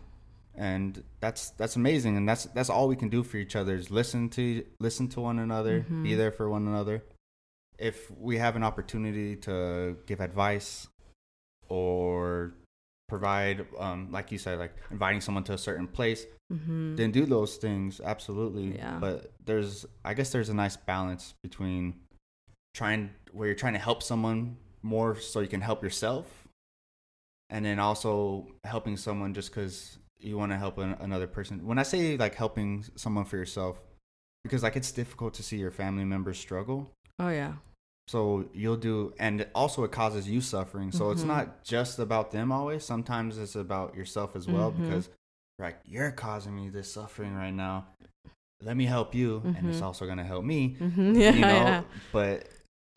A: and that's that's amazing and that's that's all we can do for each other is listen to listen to one another be
C: Mhm.
A: there for one another if we have an opportunity to give advice or provide um like you said like inviting someone to a certain place
C: hmm
A: then do those things absolutely
C: Yeah.
A: but there's i guess there's a nice balance between trying where you're trying to help someone more so you can help yourself and then also helping someone just because you want to help an, another person when i say like helping someone for yourself because like it's difficult to see your family members struggle
C: Oh yeah.
A: so you'll do and also it causes you suffering so it's
C: Mhm.
A: not just about them always sometimes it's about yourself as well
C: Mhm.
A: because like you're causing me this suffering right now let me help you and it's
C: Mhm.
A: also going to help me
C: hmm Yeah.
A: you know
C: yeah.
A: but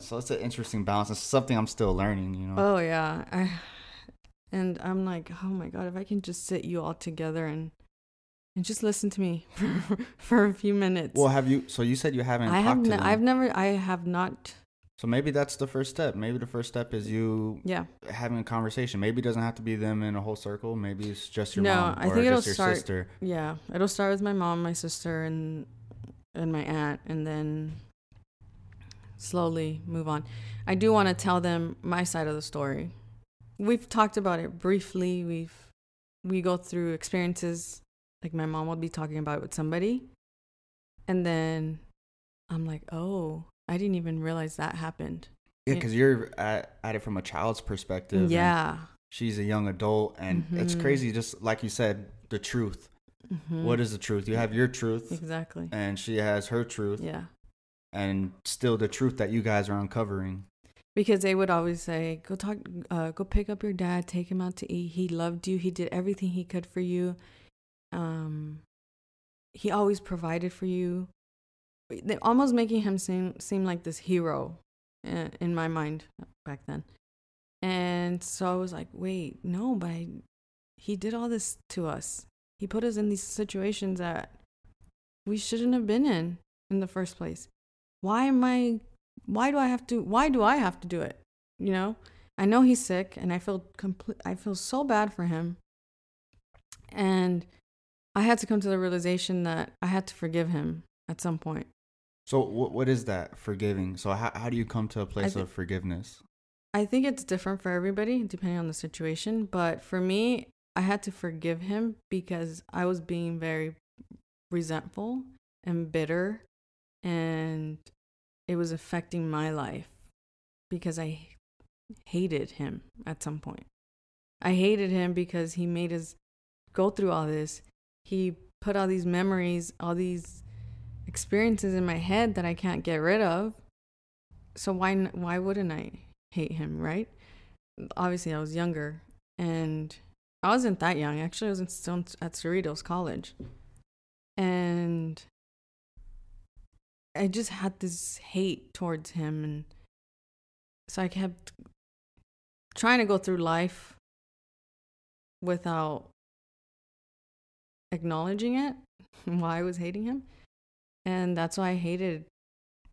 A: so it's an interesting balance it's something i'm still learning you know
C: Oh yeah. I, and I'm like, oh my god, if I can just sit you all together and and just listen to me for, for a few minutes.
A: well have you so you said you haven't
C: I have.
A: talked to
C: Ne-. I've never. I have not.
A: so maybe that's the first step maybe the first step is you
C: Yeah.
A: having a conversation maybe it doesn't have to be them in a whole circle maybe it's just your
C: No,
A: mom
C: I
A: or
C: think it'll
A: just your
C: start-
A: sister
C: Yeah. It'll start with my mom, my sister, and and my aunt, and then slowly move on. I do want to tell them my side of the story. We've talked about it briefly. We've we go through experiences like my mom will be talking about it with somebody, and then I'm like, oh, I didn't even realize that happened.
A: Yeah, because you're at, at it from a child's perspective.
C: Yeah.
A: she's a young adult, and it's
C: Mhm.
A: crazy. Just like you said, the truth.
C: Mhm.
A: What is the truth? You have your truth,
C: exactly?
A: and she has her truth.
C: Yeah.
A: And still the truth that you guys are uncovering.
C: because they would always say go talk uh, go pick up your dad take him out to eat. He loved you. He did everything he could for you. Um he always provided for you. They almost making him seem seem like this hero uh, in my mind back then. And so i was like wait no but I, he did all this to us. He put us in these situations that we shouldn't have been in in the first place why am i why do I have to why do I have to do it? You know? I know he's sick and I feel complete I feel so bad for him. And I had to come to the realization that I had to forgive him at some point.
A: So what what is that forgiving? So how how do you come to a place
C: thi-
A: of forgiveness?
C: I think it's different for everybody depending on the situation, but for me, I had to forgive him because I was being very resentful and bitter and it was affecting my life because I hated him at some point. I hated him because he made us go through all this. He put all these memories, all these experiences in my head that I can't get rid of. So why why wouldn't I hate him, right? Obviously, I was younger and I wasn't that young. Actually, I was still at Cerritos College. And I just had this hate towards him and so I kept trying to go through life without acknowledging it why I was hating him. And that's why I hated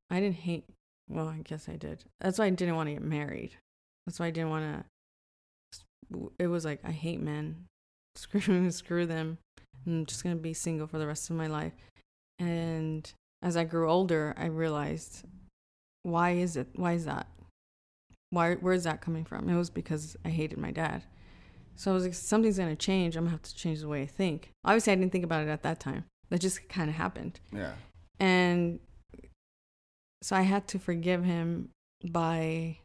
C: I didn't hate well, I guess I did. That's why I didn't want to get married. That's why I didn't want to it was like I hate men. Screw screw them. I'm just going to be single for the rest of my life. And as I grew older, I realized why is it? Why is that? Why where is that coming from? It was because I hated my dad. So I was like, something's gonna change. I'm gonna have to change the way I think. Obviously, I didn't think about it at that time. That just kind of happened,
A: Yeah.
C: and so I had to forgive him by.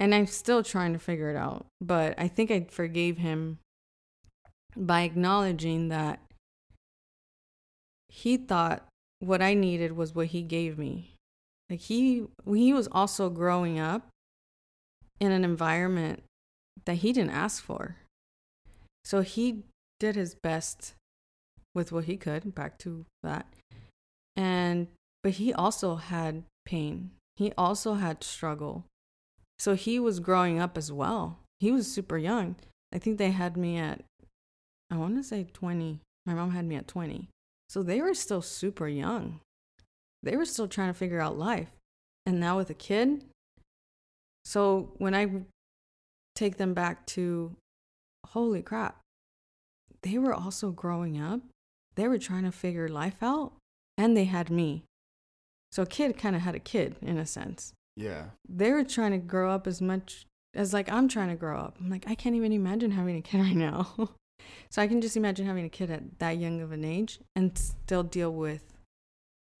C: And I'm still trying to figure it out, but I think I forgave him by acknowledging that he thought what I needed was what he gave me. Like he he was also growing up in an environment that he didn't ask for. So he did his best with what he could, back to that. And but he also had pain. He also had struggle. So he was growing up as well. He was super young. I think they had me at I want to say 20. My mom had me at 20. So they were still super young. They were still trying to figure out life. And now with a kid. So when I take them back to, holy crap, they were also growing up. They were trying to figure life out. And they had me. So a kid kind of had a kid in a sense.
A: Yeah.
C: They were trying to grow up as much as like I'm trying to grow up. I'm like, I can't even imagine having a kid right now. So I can just imagine having a kid at that young of an age and still deal with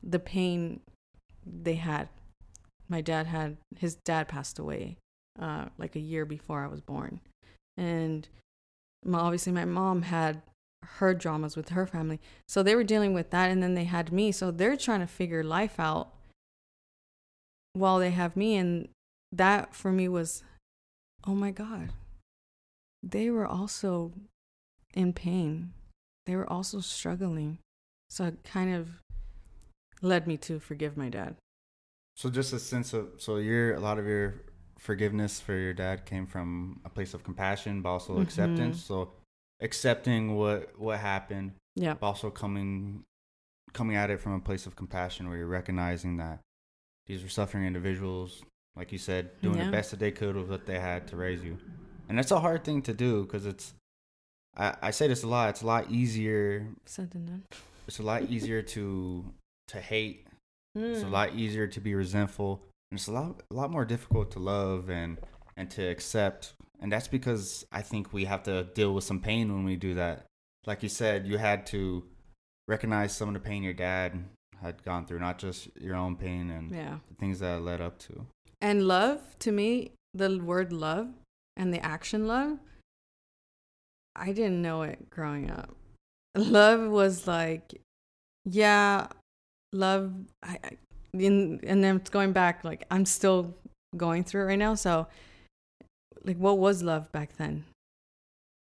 C: the pain they had. My dad had his dad passed away uh, like a year before I was born, and my, obviously my mom had her dramas with her family. So they were dealing with that, and then they had me. So they're trying to figure life out while they have me, and that for me was, oh my god, they were also in pain. They were also struggling. So it kind of led me to forgive my dad.
A: So just a sense of so your a lot of your forgiveness for your dad came from a place of compassion, but also
C: Mhm.
A: acceptance. So accepting what what happened,
C: Yeah.
A: but also coming coming at it from a place of compassion where you're recognizing that these were suffering individuals, like you said, doing
C: Yeah.
A: the best that they could with what they had to raise you. And that's a hard thing to do because it's I, I say this a lot, it's a lot easier
C: Said and done.
A: it's a lot easier to to hate it's a
C: Mm.
A: lot easier to be resentful and it's a lot a lot more difficult to love and and to accept and that's because i think we have to deal with some pain when we do that like you said you had to recognize some of the pain your dad had gone through not just your own pain and
C: Yeah.
A: the things that led up to
C: And love, to me, the word love and the action love, I didn't know it growing up. Love was like, yeah, love. I, I in, and then it's going back. Like I'm still going through it right now. So, like, what was love back then?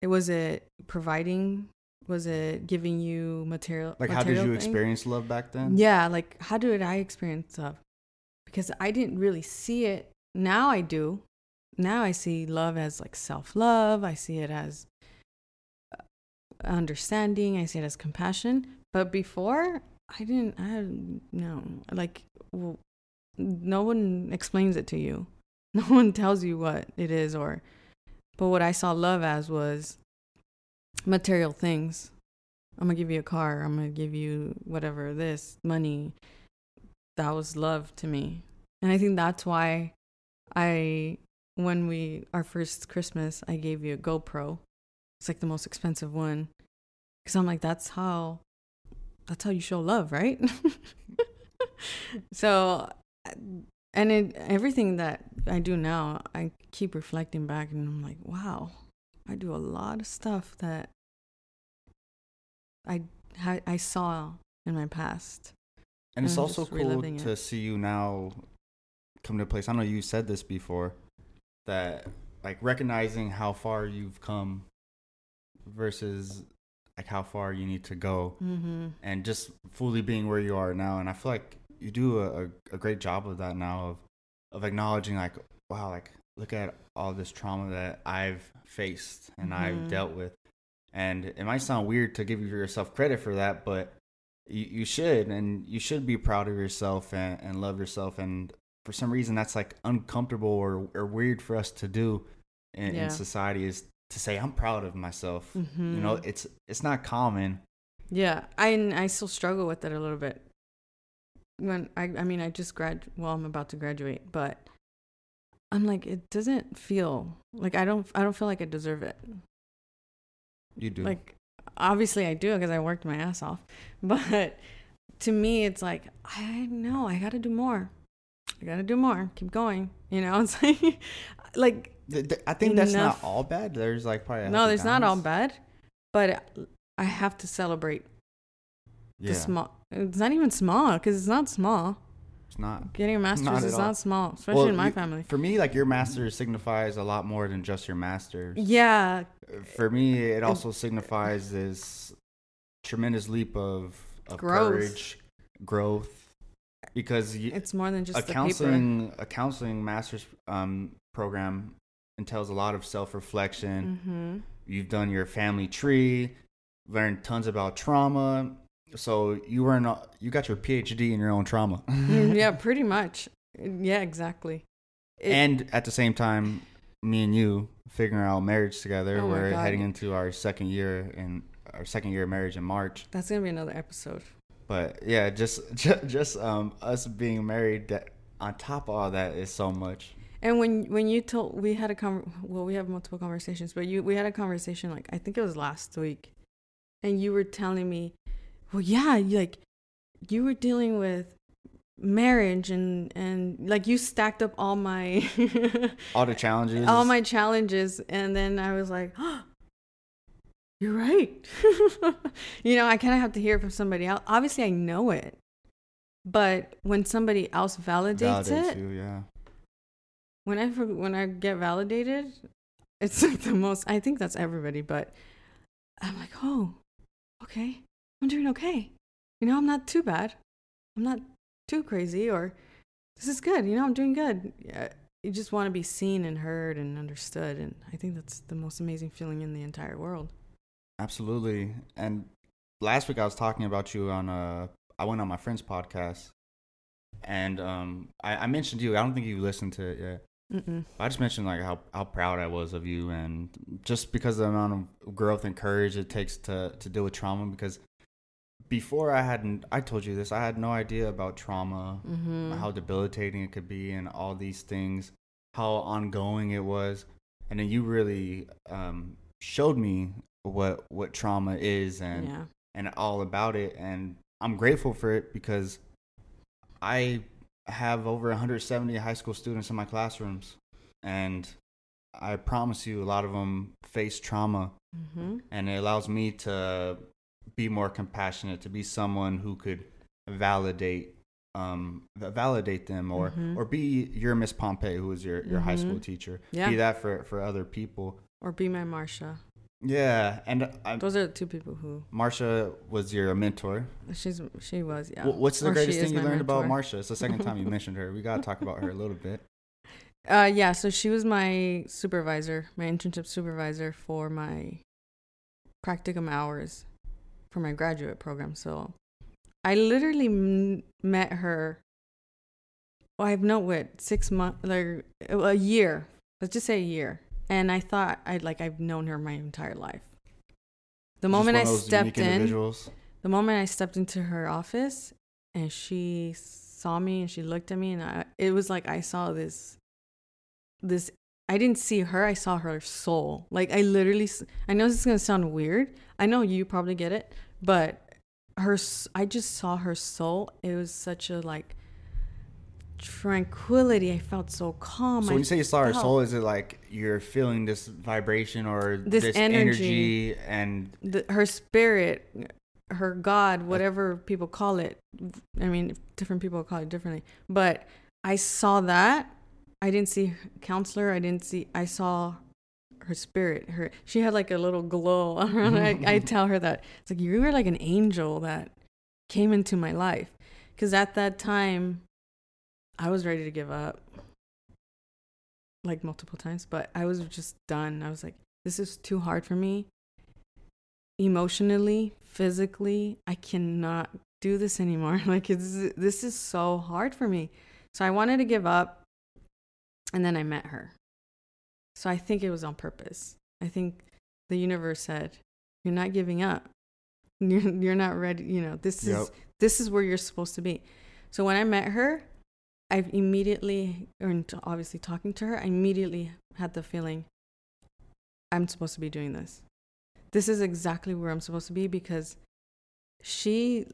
C: It was it providing. Was it giving you material?
A: Like, how did you
C: thing?
A: experience love back then?
C: Yeah, like how did I experience love? Because I didn't really see it. Now I do. Now I see love as like self love. I see it as understanding. I see it as compassion. But before, I didn't. I no like. Well, no one explains it to you. No one tells you what it is, or. But what I saw love as was material things. I'm gonna give you a car. I'm gonna give you whatever this money. That was love to me, and I think that's why I, when we our first Christmas, I gave you a GoPro. It's like the most expensive one, because I'm like that's how, that's how you show love, right? so, uh, and it everything that I do now, I keep reflecting back, and I'm like, wow, I do a lot of stuff that I I saw in my past.
A: And it's
C: I'm
A: also cool to
C: it.
A: see you now come to a place. I know you said this before that like recognizing how far you've come versus like how far you need to go
C: Mm-hmm.
A: and just fully being where you are now. And I feel like you do a, a, great job of that now of of acknowledging like wow like look at all this trauma that I've faced and I've
C: Mhm.
A: dealt with. And it might sound weird to give yourself credit for that, but you, you should and you should be proud of yourself and, and love yourself and for some reason that's like uncomfortable or, or weird for us to do in,
C: Yeah.
A: in society is to say i'm proud of myself
C: Mm-hmm.
A: you know it's it's not common
C: Yeah, I I still struggle with it a little bit. When I I mean I just grad well I'm about to graduate, but I'm like it doesn't feel like I don't I don't feel like I deserve it.
A: you do
C: Like obviously I do because I worked my ass off, but to me it's like I know I got to do more. I got to do more. Keep going. You know, it's like like
A: i think that's
C: enough-
A: not all bad there's like probably
C: no, there's not all bad, but I have to celebrate
A: yeah
C: the small. It's not even small because it's not small.
A: it's not
C: Getting a master's
A: Not
C: is
A: all.
C: not small, especially
A: Well,
C: in my
A: you-
C: family.
A: for me like your master signifies a lot more than just your master's
C: Yeah,
A: for me it also signifies this tremendous leap of, of
C: Growth.
A: courage growth because you,
C: it's more than just
A: a
C: the paper.
A: counseling a counseling master's um, program entails a lot of self-reflection.
C: Hmm
A: you've done your family tree learned tons about trauma. So you were in you got your phd in your own trauma.
C: Mm, yeah, pretty much. Yeah, exactly. It-
A: and at the same time me and you figuring out marriage together.
C: Oh
A: we're heading into our second year in our second year of marriage in march.
C: That's gonna be another episode.
A: but yeah just just, just um us being married that on top of all that is so much
C: And when when you told we had a con well we have multiple conversations, but you we had a conversation like I think it was last week, and you were telling me, well yeah, you, like you were dealing with marriage and and like you stacked up all my
A: all the challenges.
C: all my challenges. And then i was like oh, you're right. You know i kind of have to hear it from somebody else obviously i know it but when somebody else validates,
A: validates
C: it
A: you yeah
C: when i when i get validated it's like the most i think that's everybody but i'm like oh okay i'm doing okay you know i'm not too bad i'm not too crazy or this is good you know i'm doing good you just want to be seen and heard and understood and i think that's the most amazing feeling in the entire world
A: Absolutely. And last week I was talking about you on uh I went on my friend's podcast and um I, I mentioned you. I don't think you listened to it yet.
C: Mm-mm.
A: I just mentioned like how, how proud I was of you and just because of the amount of growth and courage it takes to to deal with trauma because before I hadn't I told you this, I had no idea about trauma,
C: Mm-hmm.
A: how debilitating it could be and all these things, how ongoing it was. And then you really um showed me what what trauma is and
C: yeah
A: and all about it and I'm grateful for it because I have over 170 high school students in my classrooms and I promise you a lot of them face trauma
C: mm-hmm.
A: and it allows me to be more compassionate to be someone who could validate um, validate them or
C: Mhm.
A: or be your Miss Pompey, who was your, your high school teacher.
C: Yeah.
A: Be that for for other people.
C: Or be my Marsha.
A: Yeah, and I,
C: Those are the two people who
A: Marsha was your mentor.
C: she's she was yeah.
A: Wh- What's the
C: Or
A: greatest thing you learned about
C: mentor.
A: Marsha? It's the second time you mentioned her. We gotta talk about her a little bit.
C: Uh, yeah, so she was my supervisor, my internship supervisor for my practicum hours for my graduate program. So I literally m- met her. Well, I've known what six months, like a year. Let's just say a year. And I thought I'd like I've known her my entire life. The moment I stepped in, the moment I stepped into her office and she saw me and she looked at me and I, it was like I saw this this I didn't see her I saw her soul. Like I literally I know this is going to sound weird. I know you probably get it but her I just saw her soul. It was such a like tranquility I felt so calm
A: So
C: I
A: when you say you saw her
C: felt-
A: soul, is it like you're feeling this vibration or
C: This
A: this,
C: energy.
A: energy. and
C: the, her spirit, her God, whatever people call it. I mean, different people call it differently. But I saw that. I didn't see counselor. I didn't see. I saw her spirit. Her she had like a little glow her. I, I tell her that it's like you were like an angel that came into my life. Because at that time, I was ready to give up, like multiple times. But I was just done. I was like, this is too hard for me emotionally, physically, I cannot do this anymore. Like it's this is so hard for me. So I wanted to give up and then I met her. So I think it was on purpose. I think the universe said, "You're not giving up. You're you're not ready, you know. This is
A: Yep.
C: this is where you're supposed to be." So when I met her, I immediately in- obviously talking to her, I immediately had the feeling I'm supposed to be doing this. This is exactly where I'm supposed to be because she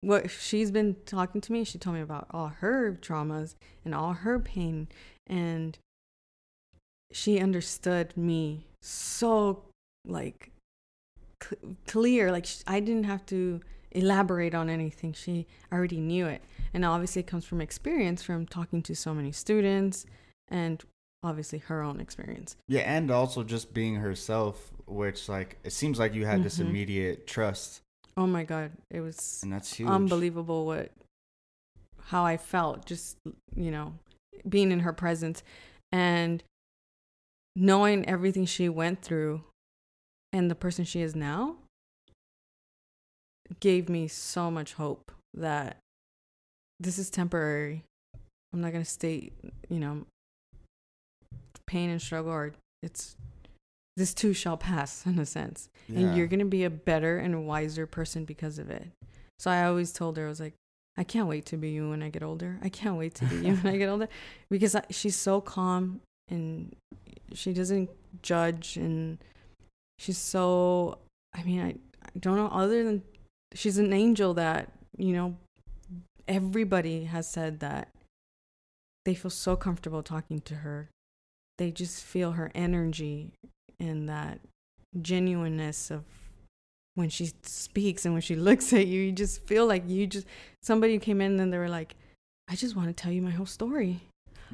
C: what she's been talking to me she told me about all her traumas and all her pain and she understood me so like c- clear like I didn't have to elaborate on anything she already knew it and obviously it comes from experience from talking to so many students and obviously her own experience
A: yeah, and also just being herself, which like it seems like you had this
C: Mhm.
A: immediate trust,
C: oh my god it was
A: and that's huge.
C: unbelievable what how I felt just you know being in her presence and knowing everything she went through and the person she is now gave me so much hope that this is temporary. I'm not going to stay, you know, pain and struggle or it's this too shall pass in a sense and you're going to be a better and wiser person because of it. So I always told her, I was like, I can't wait to be you when I get older. I can't wait to be you when I get older because I, she's so calm and she doesn't judge and she's so, I mean, I, I don't know, other than she's an angel that, you know, everybody has said that they feel so comfortable talking to her. They just feel her energy and that genuineness of when she speaks and when she looks at you, you just feel like you just somebody came in and they were like, I just want to tell you my whole story.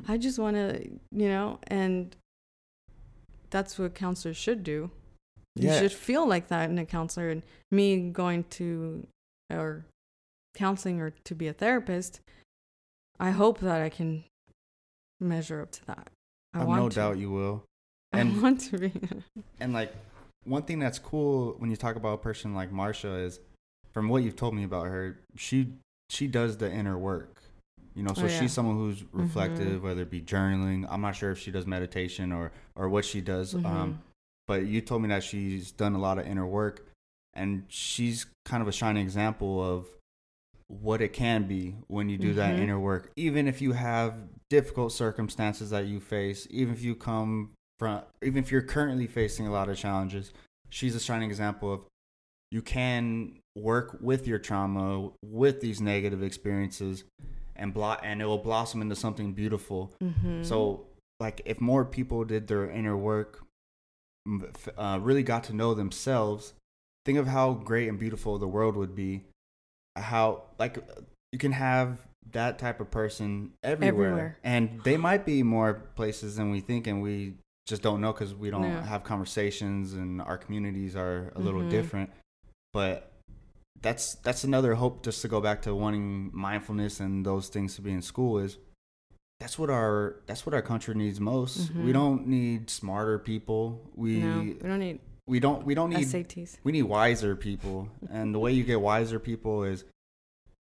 C: I just want to, you know, and that's what counselors should do. You should feel like that in a counselor. And me going to or counseling or to be a therapist, I hope that I can measure up to that. I
A: I have
C: want
A: no
C: to.
A: doubt you will.
C: I
A: And
C: want to be.
A: and like one thing that's cool when you talk about a person like Marsha is from what you've told me about her, she she does the inner work. You know, so
C: Oh, yeah.
A: she's someone who's reflective,
C: Mhm.
A: whether it be journaling. I'm not sure if she does meditation or or what she does. Um,
C: Mhm.
A: but you told me that she's done a lot of inner work, and she's kind of a shining example of what it can be when you do that
C: Mhm.
A: inner work. Even if you have difficult circumstances that you face, even if you come from, even if you're currently facing a lot of challenges, she's a shining example of you can work with your trauma, with these negative experiences, and blo- and it will blossom into something beautiful.
C: Mhm.
A: So, like, if more people did their inner work, uh, really got to know themselves, think of how great and beautiful the world would be. How, like, you can have that type of person everywhere.
C: Everywhere.
A: And they might be more places than we think, and we just don't know because we don't
C: Yeah.
A: have conversations, and our communities are a little
C: Mhm.
A: different. But that's that's another hope just to go back to wanting mindfulness and those things to be in school is that's what our that's what our country needs most. We
C: Mhm.
A: don't need smarter people. We
C: no, we don't need
A: we don't we don't need
C: SATs.
A: we need wiser people and the way you get wiser people is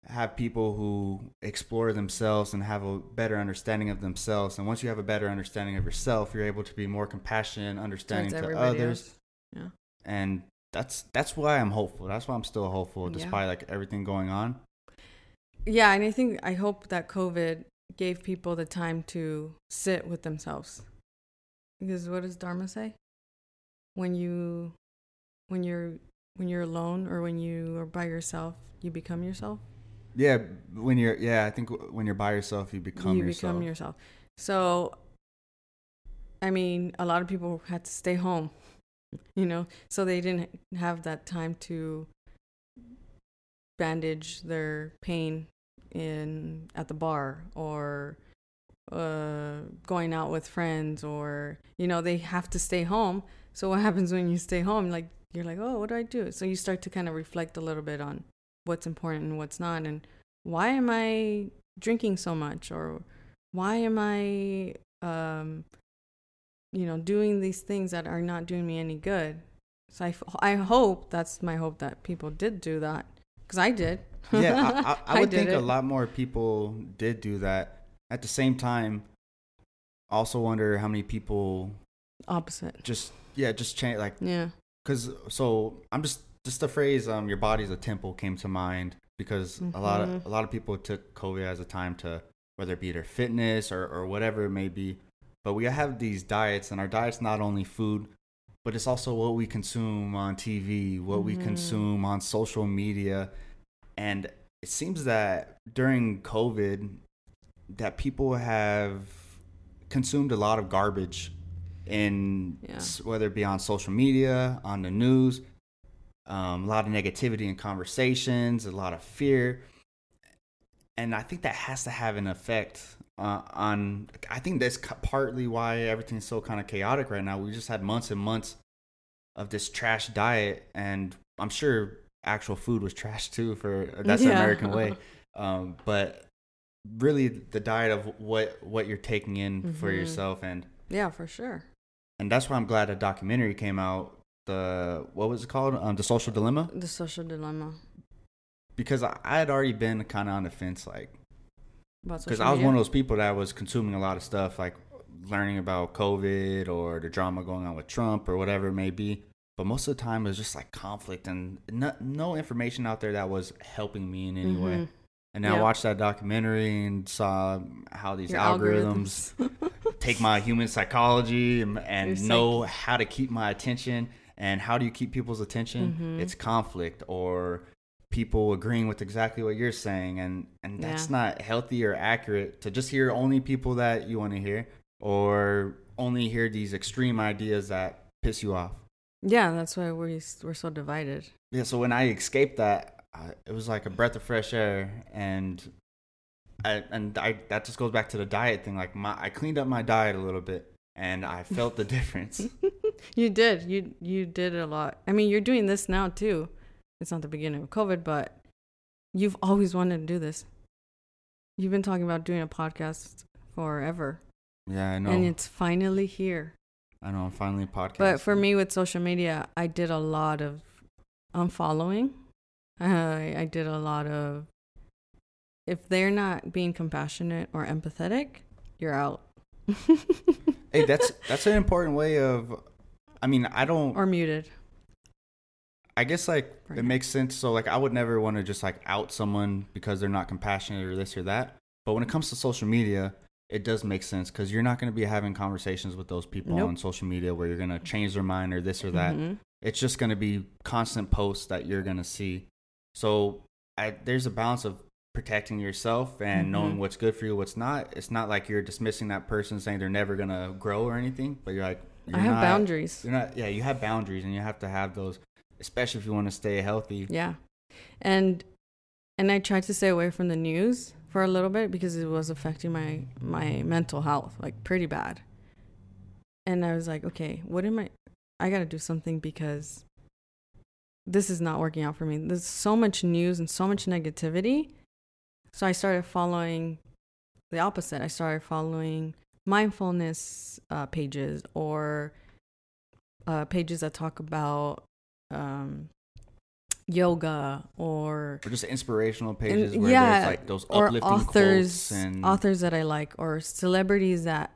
A: have people who explore themselves and have a better understanding of themselves and once you have a better understanding of yourself you're able to be more compassionate understanding
C: towards
A: to others
C: else.
A: and that's that's why i'm hopeful that's why i'm still hopeful
C: Yeah.
A: despite like everything going on
C: Yeah, and I think I hope that COVID gave people the time to sit with themselves. Because what does Dharma say? When you when you're when you're alone or when you are by yourself, you become yourself.
A: yeah when you're yeah i think when you're by yourself you become
C: you
A: yourself
C: become yourself. So I mean, a lot of people had to stay home, you know, so they didn't have that time to bandage their pain in at the bar or uh going out with friends or you know they have to stay home so what happens when you stay home? Like you're like oh what do i do? So you start to kind of reflect a little bit on what's important and what's not and why am i drinking so much? Or why am i um you know doing these things that are not doing me any good? So i, f- I hope that's my hope that people did do that because i did.
A: Yeah i, I, I would
C: did
A: think a lot more people did do that. At the same time also wonder how many people
C: opposite
A: just yeah just change like
C: yeah
A: because so i'm just just the phrase um your body's a temple came to mind because a lot of
C: Mhm.
A: a lot of people took covid as a time to whether it be their fitness or or whatever it may be but we have these diets and our diets not only food but it's also what we consume on tv what we
C: Mhm.
A: consume on social media and it seems that during covid that people have consumed a lot of garbage in
C: Yeah.
A: whether it be on social media, on the news, um, a lot of negativity in conversations, a lot of fear, and I think that has to have an effect uh, on. I think that's partly why everything's so kind of chaotic right now. We just had months and months of this trash diet, and I'm sure actual food was trash too. For that's the American way, um, but really the diet of what what you're taking in for
C: Mhm.
A: yourself and
C: yeah for sure
A: and that's why I'm glad a documentary came out. The what was it called? Um, the Social Dilemma.
C: the social dilemma
A: Because I, I had already been kind of on the fence, like because I was one of those people that was consuming a lot of stuff, like learning about COVID or the drama going on with Trump or whatever it may be. But most of the time, it was just like conflict and no, no information out there that was helping me in any way. And then I
C: Yep.
A: watched that documentary and saw how these
C: Your
A: algorithms. take my human psychology and, and know how to keep my attention. And how do you keep people's attention?
C: Mhm.
A: it's conflict or people agreeing with exactly what you're saying. And and that's
C: Yeah.
A: not healthy or accurate to just hear only people that you want to hear or only hear these extreme ideas that piss you off.
C: Yeah that's why we're we're so divided.
A: Yeah so when i escaped that I, it was like a breath of fresh air and I, and I, that just goes back to the diet thing like my i cleaned up my diet a little bit and i felt the difference.
C: You did. You you did a lot. I mean you're doing this now too. It's not the beginning of covid but you've always wanted to do this. You've been talking about doing a podcast forever.
A: Yeah i know.
C: and it's finally here.
A: I know i'm finally podcasting
C: But for me, with social media, I did a lot of unfollowing. I I did a lot of. If they're not being compassionate or empathetic, you're out.
A: hey that's that's an important way of i mean i don't
C: or muted.
A: i guess like
C: Right.
A: it makes sense so like i would never want to just like out someone because they're not compassionate or this or that but when it comes to social media it does make sense because you're not going to be having conversations with those people
C: Nope.
A: on social media where you're going to change their mind or this or that
C: Mhm.
A: it's just going to be constant posts that you're going to see so I, there's a balance of protecting yourself and knowing
C: Mhm.
A: what's good for you what's not it's not like you're dismissing that person saying they're never going to grow or anything but you're like
C: I
A: you're
C: have
A: not-
C: boundaries.
A: you're not yeah you have boundaries and you have to have those especially if you want to stay healthy
C: Yeah, and and I tried to stay away from the news for a little bit because it was affecting my my mental health like pretty bad. And I was like, okay, what am I I got to do something because this is not working out for me. There's so much news and so much negativity. So I started following the opposite. I started following mindfulness uh, pages or uh, pages that talk about um, yoga or
A: Or just inspirational pages
C: And-
A: where
C: yeah,
A: there's like those
C: or authors
A: and
C: authors that I like or celebrities that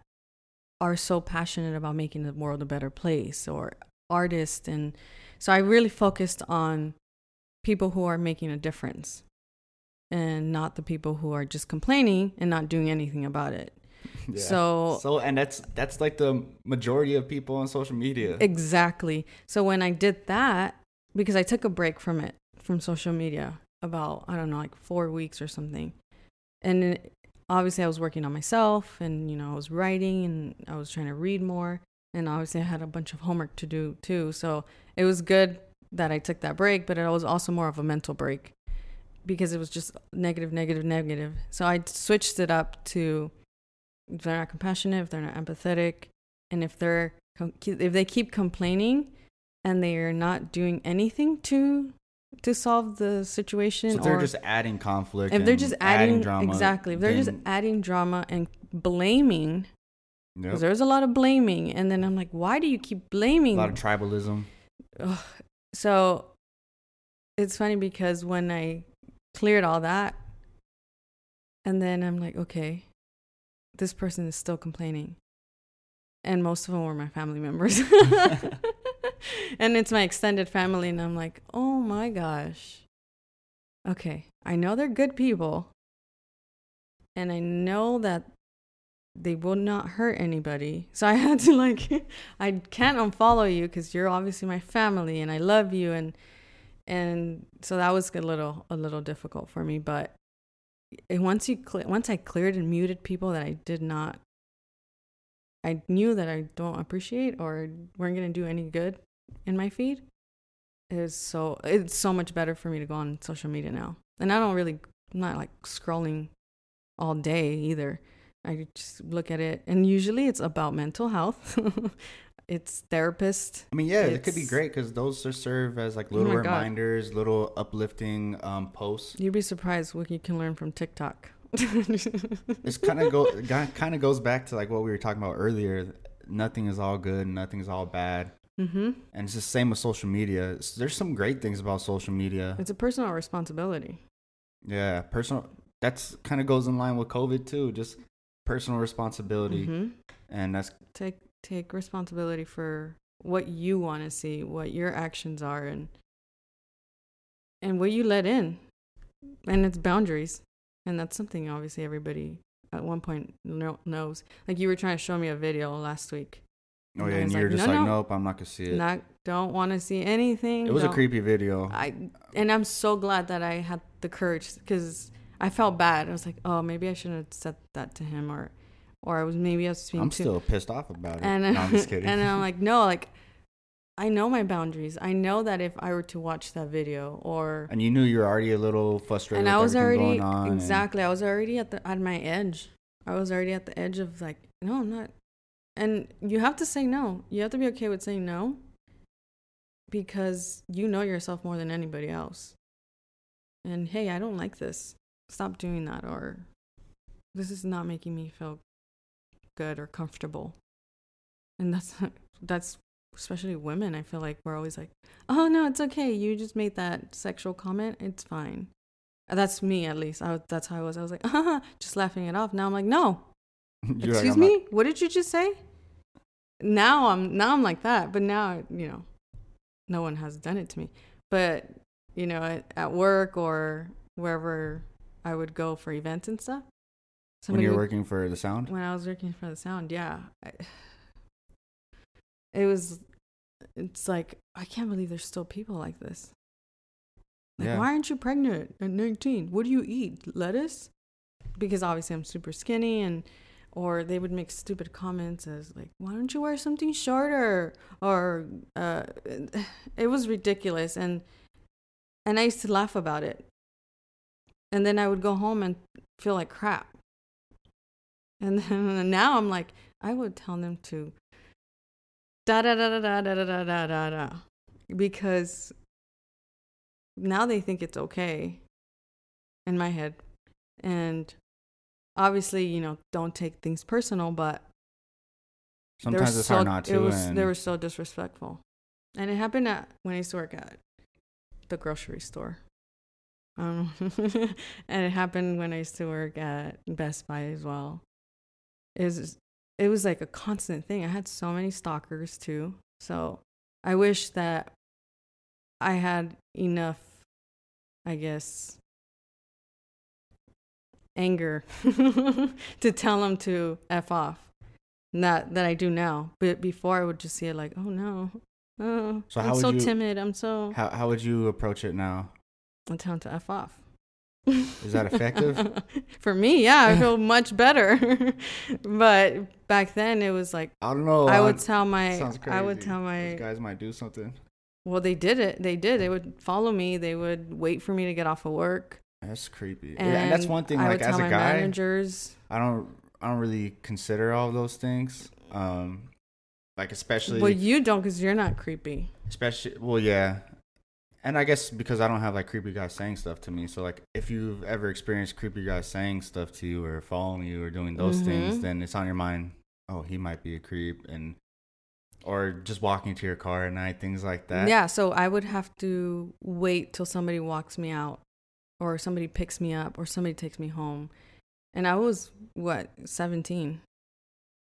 C: are so passionate about making the world a better place or artists and so I really focused on people who are making a difference and not the people who are just complaining and not doing anything about it.
A: Yeah.
C: So
A: so and that's that's like the majority of people on social media.
C: Exactly. So when I did that, because I took a break from it, from social media, about, I don't know, like four weeks or something. And it, obviously, I was working on myself and, you know, I was writing and I was trying to read more. And obviously, I had a bunch of homework to do too. So it was good that I took that break, but it was also more of a mental break because it was just negative, negative, negative. So I switched it up to if they're not compassionate, if they're not empathetic, and if they're if they keep complaining and they are not doing anything to to solve the situation
A: so they're just adding conflict.
C: if they're just adding,
A: drama.
C: exactly if they're just adding drama and blaming
A: Yep.
C: because there's a lot of blaming and then i'm like why do you keep blaming?
A: a lot of tribalism.
C: Ugh. so it's funny because when i cleared all that and then i'm like okay this person is still complaining. And most of them were my family members. And it's my extended family and i'm like oh my gosh. Okay i know they're good people. And i know that they will not hurt anybody. So i had to like i can't unfollow you because you're obviously my family and i love you and and so that was a little a little difficult for me but once you cle once i cleared and muted people that i did not i knew that i don't appreciate or weren't going to do any good in my feed was so it's so much better for me to go on social media now. And i don't really i'm not like scrolling all day either i just look at it and usually it's about mental health it's therapist
A: I mean, yeah, it could be great because those just serve as like
C: Oh
A: little
C: God.
A: reminders, little uplifting um, posts.
C: you'd be surprised what you can learn from tiktok
A: It's kind of go kind of goes back to like what we were talking about earlier. Nothing is all good, nothing's all bad,
C: mm-hmm
A: and it's the same with social media. There's some great things about social media.
C: it's a personal responsibility
A: Yeah, personal. That's kind of goes in line with COVID too. Just personal responsibility,
C: hmm
A: and that's
C: take take responsibility for what you want to see what your actions are and and what you let in. And it's boundaries. And that's something obviously everybody at one point know, knows. Like you were trying to show me a video last week.
A: Oh
C: And
A: yeah,
C: I
A: and you're
C: like,
A: just
C: no,
A: like,
C: no.
A: nope, I'm not gonna see it.
C: not don't want to see anything.
A: It was a
C: don't-
A: creepy video.
C: I and I'm so glad that I had the courage because I felt bad. I was like, oh, maybe I shouldn't have said that to him, or or I was maybe I was being
A: I'm
C: too.
A: still pissed off about it.
C: and
A: no, I'm just kidding.
C: and I'm like, no, like I know my boundaries. I know that if I were to watch that video or
A: And you knew you were already a little frustrated.
C: and I was already exactly. I was already at the at my edge. I was already at the edge of like, no, I'm not. And you have to say no. You have to be okay with saying no because you know yourself more than anybody else. And hey, I don't like this. Stop doing that or this is not making me feel good or comfortable. And that's that's especially women. I feel like we're always like, "Oh no, it's okay. You just made that sexual comment. It's fine." Uh, That's me at least. I that's how I was. I was like, just laughing it off. Now I'm like, "No,
A: You're like,
C: Excuse
A: I'm not-
C: me? What did you just say? Now I'm now I'm like that, but now you know, no one has done it to me. But you know, at, at work or wherever I would go for events and stuff.
A: when you're working for the sound.
C: when I was working for the sound, yeah, I, it was. It's like I can't believe there's still people like this. Like,
A: Yeah.
C: why aren't you pregnant at 19? What do you eat? Lettuce? Because obviously I'm super skinny, and or they would make stupid comments as like, why don't you wear something shorter? Or uh, it was ridiculous, and and I used to laugh about it. And then I would go home and feel like crap. And then now I'm like, I would tell them to da da da da da da da da da da because now they think it's okay in my head. And obviously, you know, don't take things personal, but
A: Sometimes it's
C: so,
A: hard not to.
C: It was
A: and
C: they were so disrespectful, and it happened at when I used to work at the grocery store. Um, and it happened when I used to work at Best Buy as well. It was it was like a constant thing. I had so many stalkers too, so I wish that I had enough, I guess, anger to tell them to f off. Not that I do now, but before I would just see it like, oh no, oh,
A: So
C: I'm so
A: you-
C: timid. I'm so.
A: how how would you approach it now?
C: I tell them to f off.
A: Is that effective?
C: For me, yeah, I feel much better. but back then, it was like
A: I don't know.
C: I would tell my, I would tell
A: These
C: my,
A: guys might do something.
C: well, they did it. They did. They would follow me. They would wait for me to get off of work.
A: That's creepy.
C: And,
A: yeah, and that's one thing.
C: I
A: Like as a guy,
C: managers.
A: I don't I don't really consider all those things. Um, like especially
C: Well, you don't because you're not creepy.
A: especially well yeah, and I guess because I don't have like creepy guys saying stuff to me. So like if you've ever experienced creepy guys saying stuff to you or following you or doing those things,
C: Mhm.
A: then it's on your mind. Oh, he might be a creep, and or just walking to your car at night, things like that.
C: Yeah, so I would have to wait till somebody walks me out or somebody picks me up or somebody takes me home. And I was what, 17.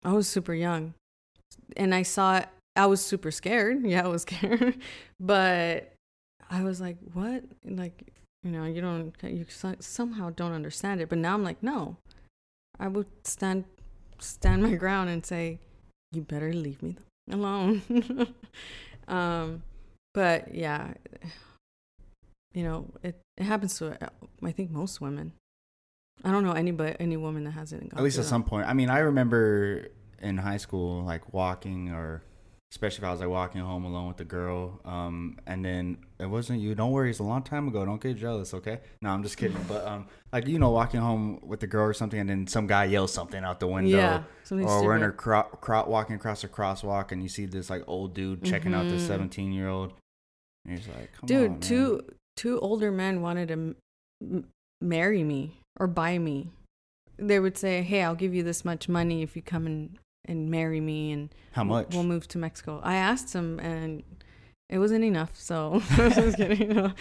C: I was super young. And I saw I was super scared. Yeah, I was scared. but I was like, "What?" Like, you know, you don't you somehow don't understand it. But now I'm like, "No." I would stand stand my ground and say, "You better leave me alone." um, but yeah, you know, it it happens to I think most women. I don't know anybody any woman that hasn't
A: at least at
C: that.
A: some point. I mean, I remember in high school, like walking, or especially if I was like walking home alone with a girl, um, and then it wasn't you. Don't worry, it's a long time ago. Don't get jealous, okay? No, I'm just kidding. but um, like you know, walking home with the girl or something, and then some guy yells something out the window.
C: Yeah, something
A: Or we're in a
C: stupid.
A: cro- cro- walking across a crosswalk, and you see this like old dude checking out this
C: Mhm.
A: 17 year old, and he's like, Come
C: dude
A: on, man."
C: two two older men wanted to m- m- marry me or buy me they would say hey i'll give you this much money if you come and, and marry me and
A: How much?
C: we'll move to mexico i asked him and it wasn't enough so I was just kidding, you know.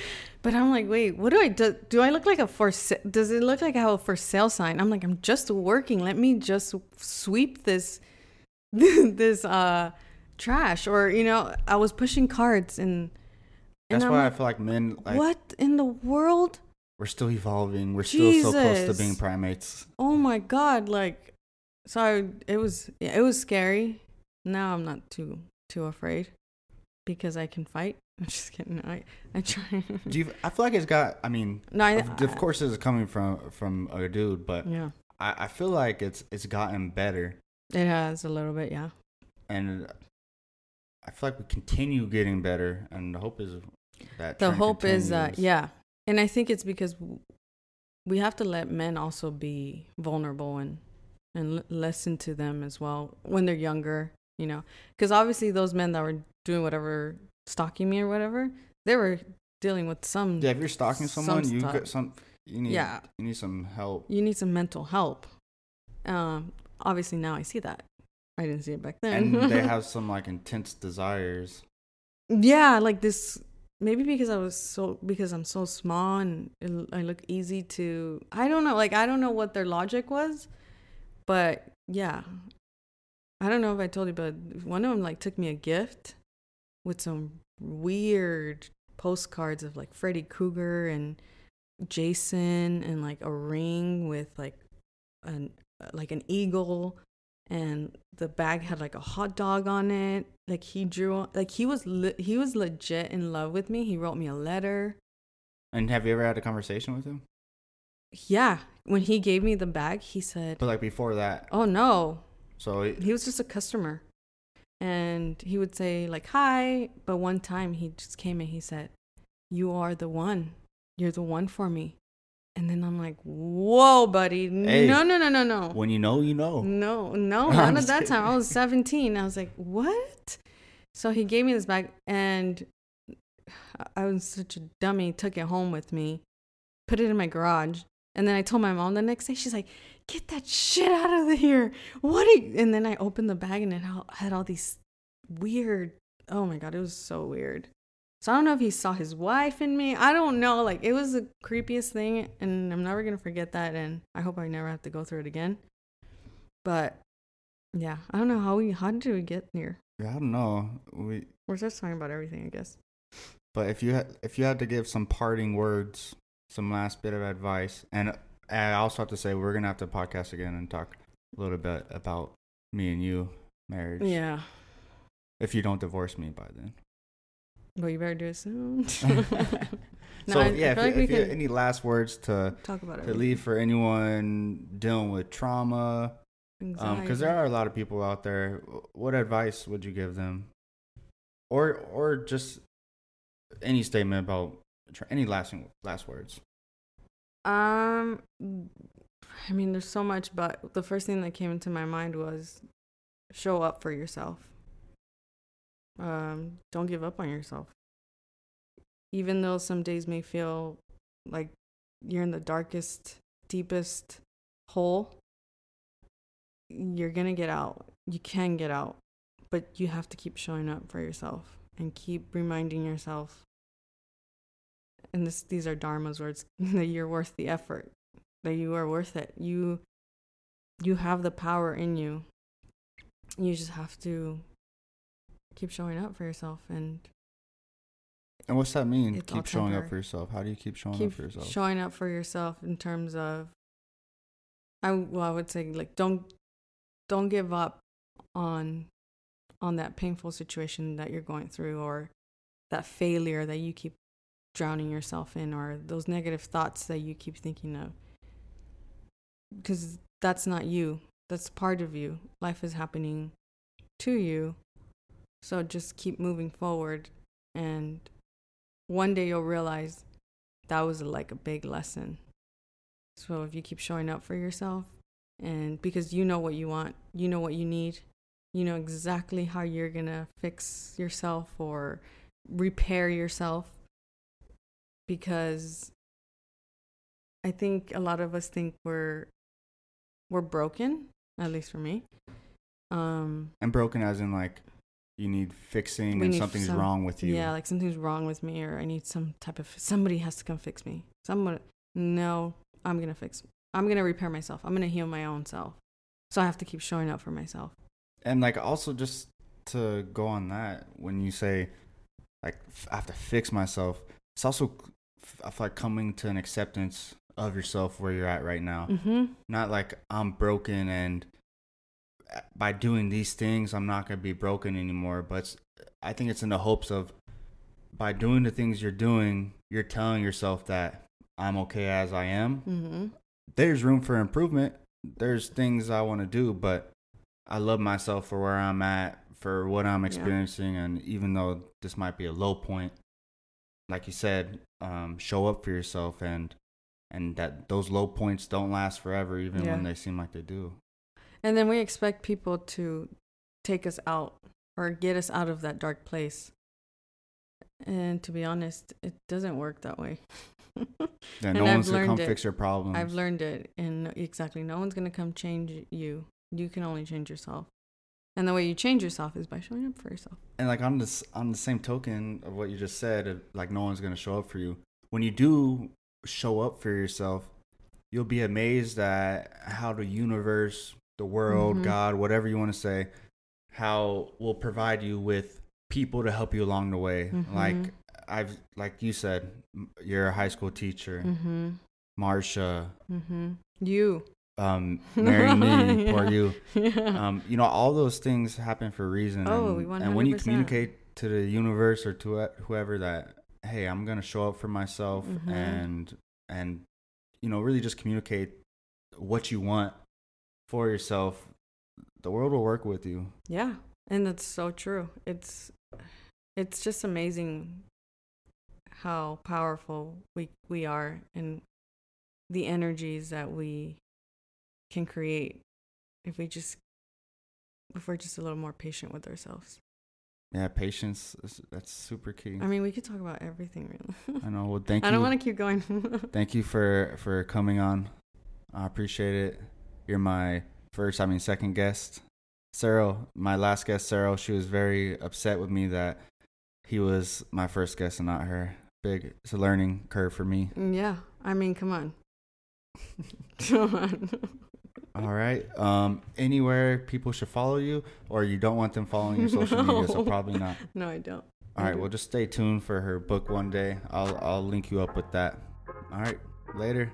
C: but i'm like wait what do i do do i look like a for does it look like i have a for sale sign i'm like i'm just working let me just sweep this this uh trash or you know i was pushing cards and and
A: That's
C: I'm
A: why
C: like,
A: I feel like men like
C: what in the world?
A: we're still evolving. We're still so close to being primates.
C: Oh my god! Like, so I, it was yeah, it was scary. Now I'm not too too afraid because I can fight. I'm just kidding. I I try.
A: Do you? I feel like it's got. I mean,
C: no, I,
A: of, of course, this is coming from from a dude, but
C: Yeah,
A: I, I feel like it's it's gotten better,
C: it has a little bit. Yeah.
A: and I feel like we continue getting better, and the hope is that
C: The hope is uh,
A: that
C: yeah, and I think it's because we have to let men also be vulnerable and and l- listen to them as well when they're younger. You know, because obviously those men that were doing whatever stalking me or whatever, they were dealing with some
A: Yeah, if you're stalking
C: some
A: someone, you
C: stuff.
A: get some. You need.
C: Yeah.
A: You need some help.
C: you need some mental help. Um, obviously now I see that. I didn't see it back then.
A: And they have some like intense desires.
C: yeah, like this. Maybe because I was so because I'm so small and I look easy to. I don't know. Like I don't know what their logic was, but yeah, I don't know if I told you, but one of them like took me a gift with some weird postcards of like Freddy Krueger and Jason and like a ring with like an like an eagle and the bag had like a hot dog on it. Like he drew like he was le- he was legit in love with me. He wrote me a letter.
A: And have you ever had a conversation with him?
C: Yeah when he gave me the bag he said
A: But like before that,
C: oh no
A: so it-
C: he was just a customer and he would say like hi but one time he just came and he said you are the one you're the one for me And then I'm like, whoa, buddy.
A: Hey.
C: no, no, no, no, no.
A: When you know, you know.
C: No, no,
A: I'm
C: not at
A: just
C: that time. I was 17. I was like, what? So he gave me this bag, and I- I was such a dummy. Took it home with me, put it in my garage, and then I told my mom the next day. She's like, "Get that shit out of here!" What? And then I opened the bag, and it had all these weird. Oh my god, it was so weird. So I don't know if he saw his wife in me. I don't know. Like it was the creepiest thing, and I'm never gonna forget that. And I hope I never have to go through it again. But yeah, I don't know how we how did we get here.
A: Yeah, I don't know. We,
C: We're just talking about everything, I guess.
A: but if you had, if you had to give some parting words, some last bit of advice, and, I also have to say we're gonna have to podcast again and talk a little bit about me and you marriage.
C: Yeah,
A: If you don't divorce me by then.
C: Well, you better do it soon. No,
A: so
C: I-
A: yeah, if,
C: like
A: if you
C: could-
A: any last words to
C: Talk about
A: to leave for anyone dealing with trauma, Um because
C: Anxiety.
A: there are a lot of people out there. What advice would you give them, or or just any statement about any lasting last words?
C: Um, I mean, there's so much, but the first thing that came into my mind was show up for yourself. Um, don't give up on yourself. Even though some days may feel like you're in the darkest, deepest hole, you're gonna get out. You can get out, but you have to keep showing up for yourself and keep reminding yourself and this these are dharma's words that you're worth the effort that you are worth it you you have the power in you you just have to keep showing up for yourself and
A: And what's that mean?
C: It's
A: keep showing up for yourself. How do you keep showing
C: keep
A: up for yourself?
C: showing up for yourself in terms of i well i would say like don't don't give up on on that painful situation that you're going through or that failure that you keep drowning yourself in or those negative thoughts that you keep thinking of. Because that's not you. That's part of you. Life is happening to you. So just keep moving forward and one day you'll realize that was like a big lesson. So if you keep showing up for yourself and because you know what you want you know what you need you know exactly how you're gonna fix yourself or repair yourself because I think a lot of us think we're we're broken, at least for me. Um
A: and broken as in like you need fixing and
C: need
A: something's
C: some-
A: wrong with you.
C: yeah, like something's wrong with me or I need some type of somebody has to come fix me. Someone no, I'm going to fix I'm going to repair myself. I'm going to heal my own self. So I have to keep showing up for myself.
A: And like also just to go on that, when you say like I have to fix myself, it's also I feel like coming to an acceptance of yourself where you're at right now.
C: Mhm.
A: Not like I'm broken and uh, by doing these things I'm not gonna be broken anymore. But I think it's in the hopes of by doing the things you're doing, you're telling yourself that I'm okay as I am.
C: Mhm.
A: there's room for improvement. There's things I want to do, but I love myself for where I'm at, for what I'm
C: Yeah.
A: experiencing, and even though this might be a low point, like you said, um, show up for yourself, and and that those low points don't last forever, even
C: Yeah.
A: when they seem like they do.
C: And then we expect people to take us out or get us out of that dark place. And to be honest, it doesn't work that way.
A: Yeah,
C: And
A: no
C: I've
A: one's gonna come
C: it.
A: fix your problems.
C: I've learned it, and exactly, no one's gonna come change you. You can only change yourself, and the way you change yourself is by showing up for yourself.
A: and like on this on the same token of what you just said of, like no one's going to show up for you when you do show up for yourself you'll be amazed at how the universe the world
C: Mhm.
A: god whatever you want to say how will provide you with people to help you along the way
C: Mhm.
A: like i've like you said you're a high school teacher
C: Mm-hmm.
A: marsha
C: Mm-hmm. You.
A: Um marry me
C: Yeah.
A: you
C: Yeah.
A: um, you know, all those things happen for a reason.
C: Oh,
A: and, and when you communicate to the universe or to whoever that, hey, I'm gonna show up for myself,
C: Mhm.
A: and and you know, really just communicate what you want for yourself. The world will work with you.
C: Yeah, and that's so true. It's it's just amazing how powerful we we are and the energies that we can create if we just if we're just a little more patient with ourselves.
A: Yeah, patience. is- That's super key.
C: I mean, we could talk about everything really.
A: I know. Well, thank
C: I
A: you.
C: don't want to keep going.
A: Thank you for for coming on. I appreciate it. You're my first, I mean, second guest. Cyril, my last guest, Cyril, she was very upset with me that he was my first guest and not her. Big, it's a learning curve for me.
C: Mm, yeah, I mean, come on. come on.
A: All right. Um, anywhere people should follow you, or you don't want them following your social media, so probably not.
C: No, I don't.
A: All right. Well, just stay tuned for her book one day. I'll I'll link you up with that. All right. Later.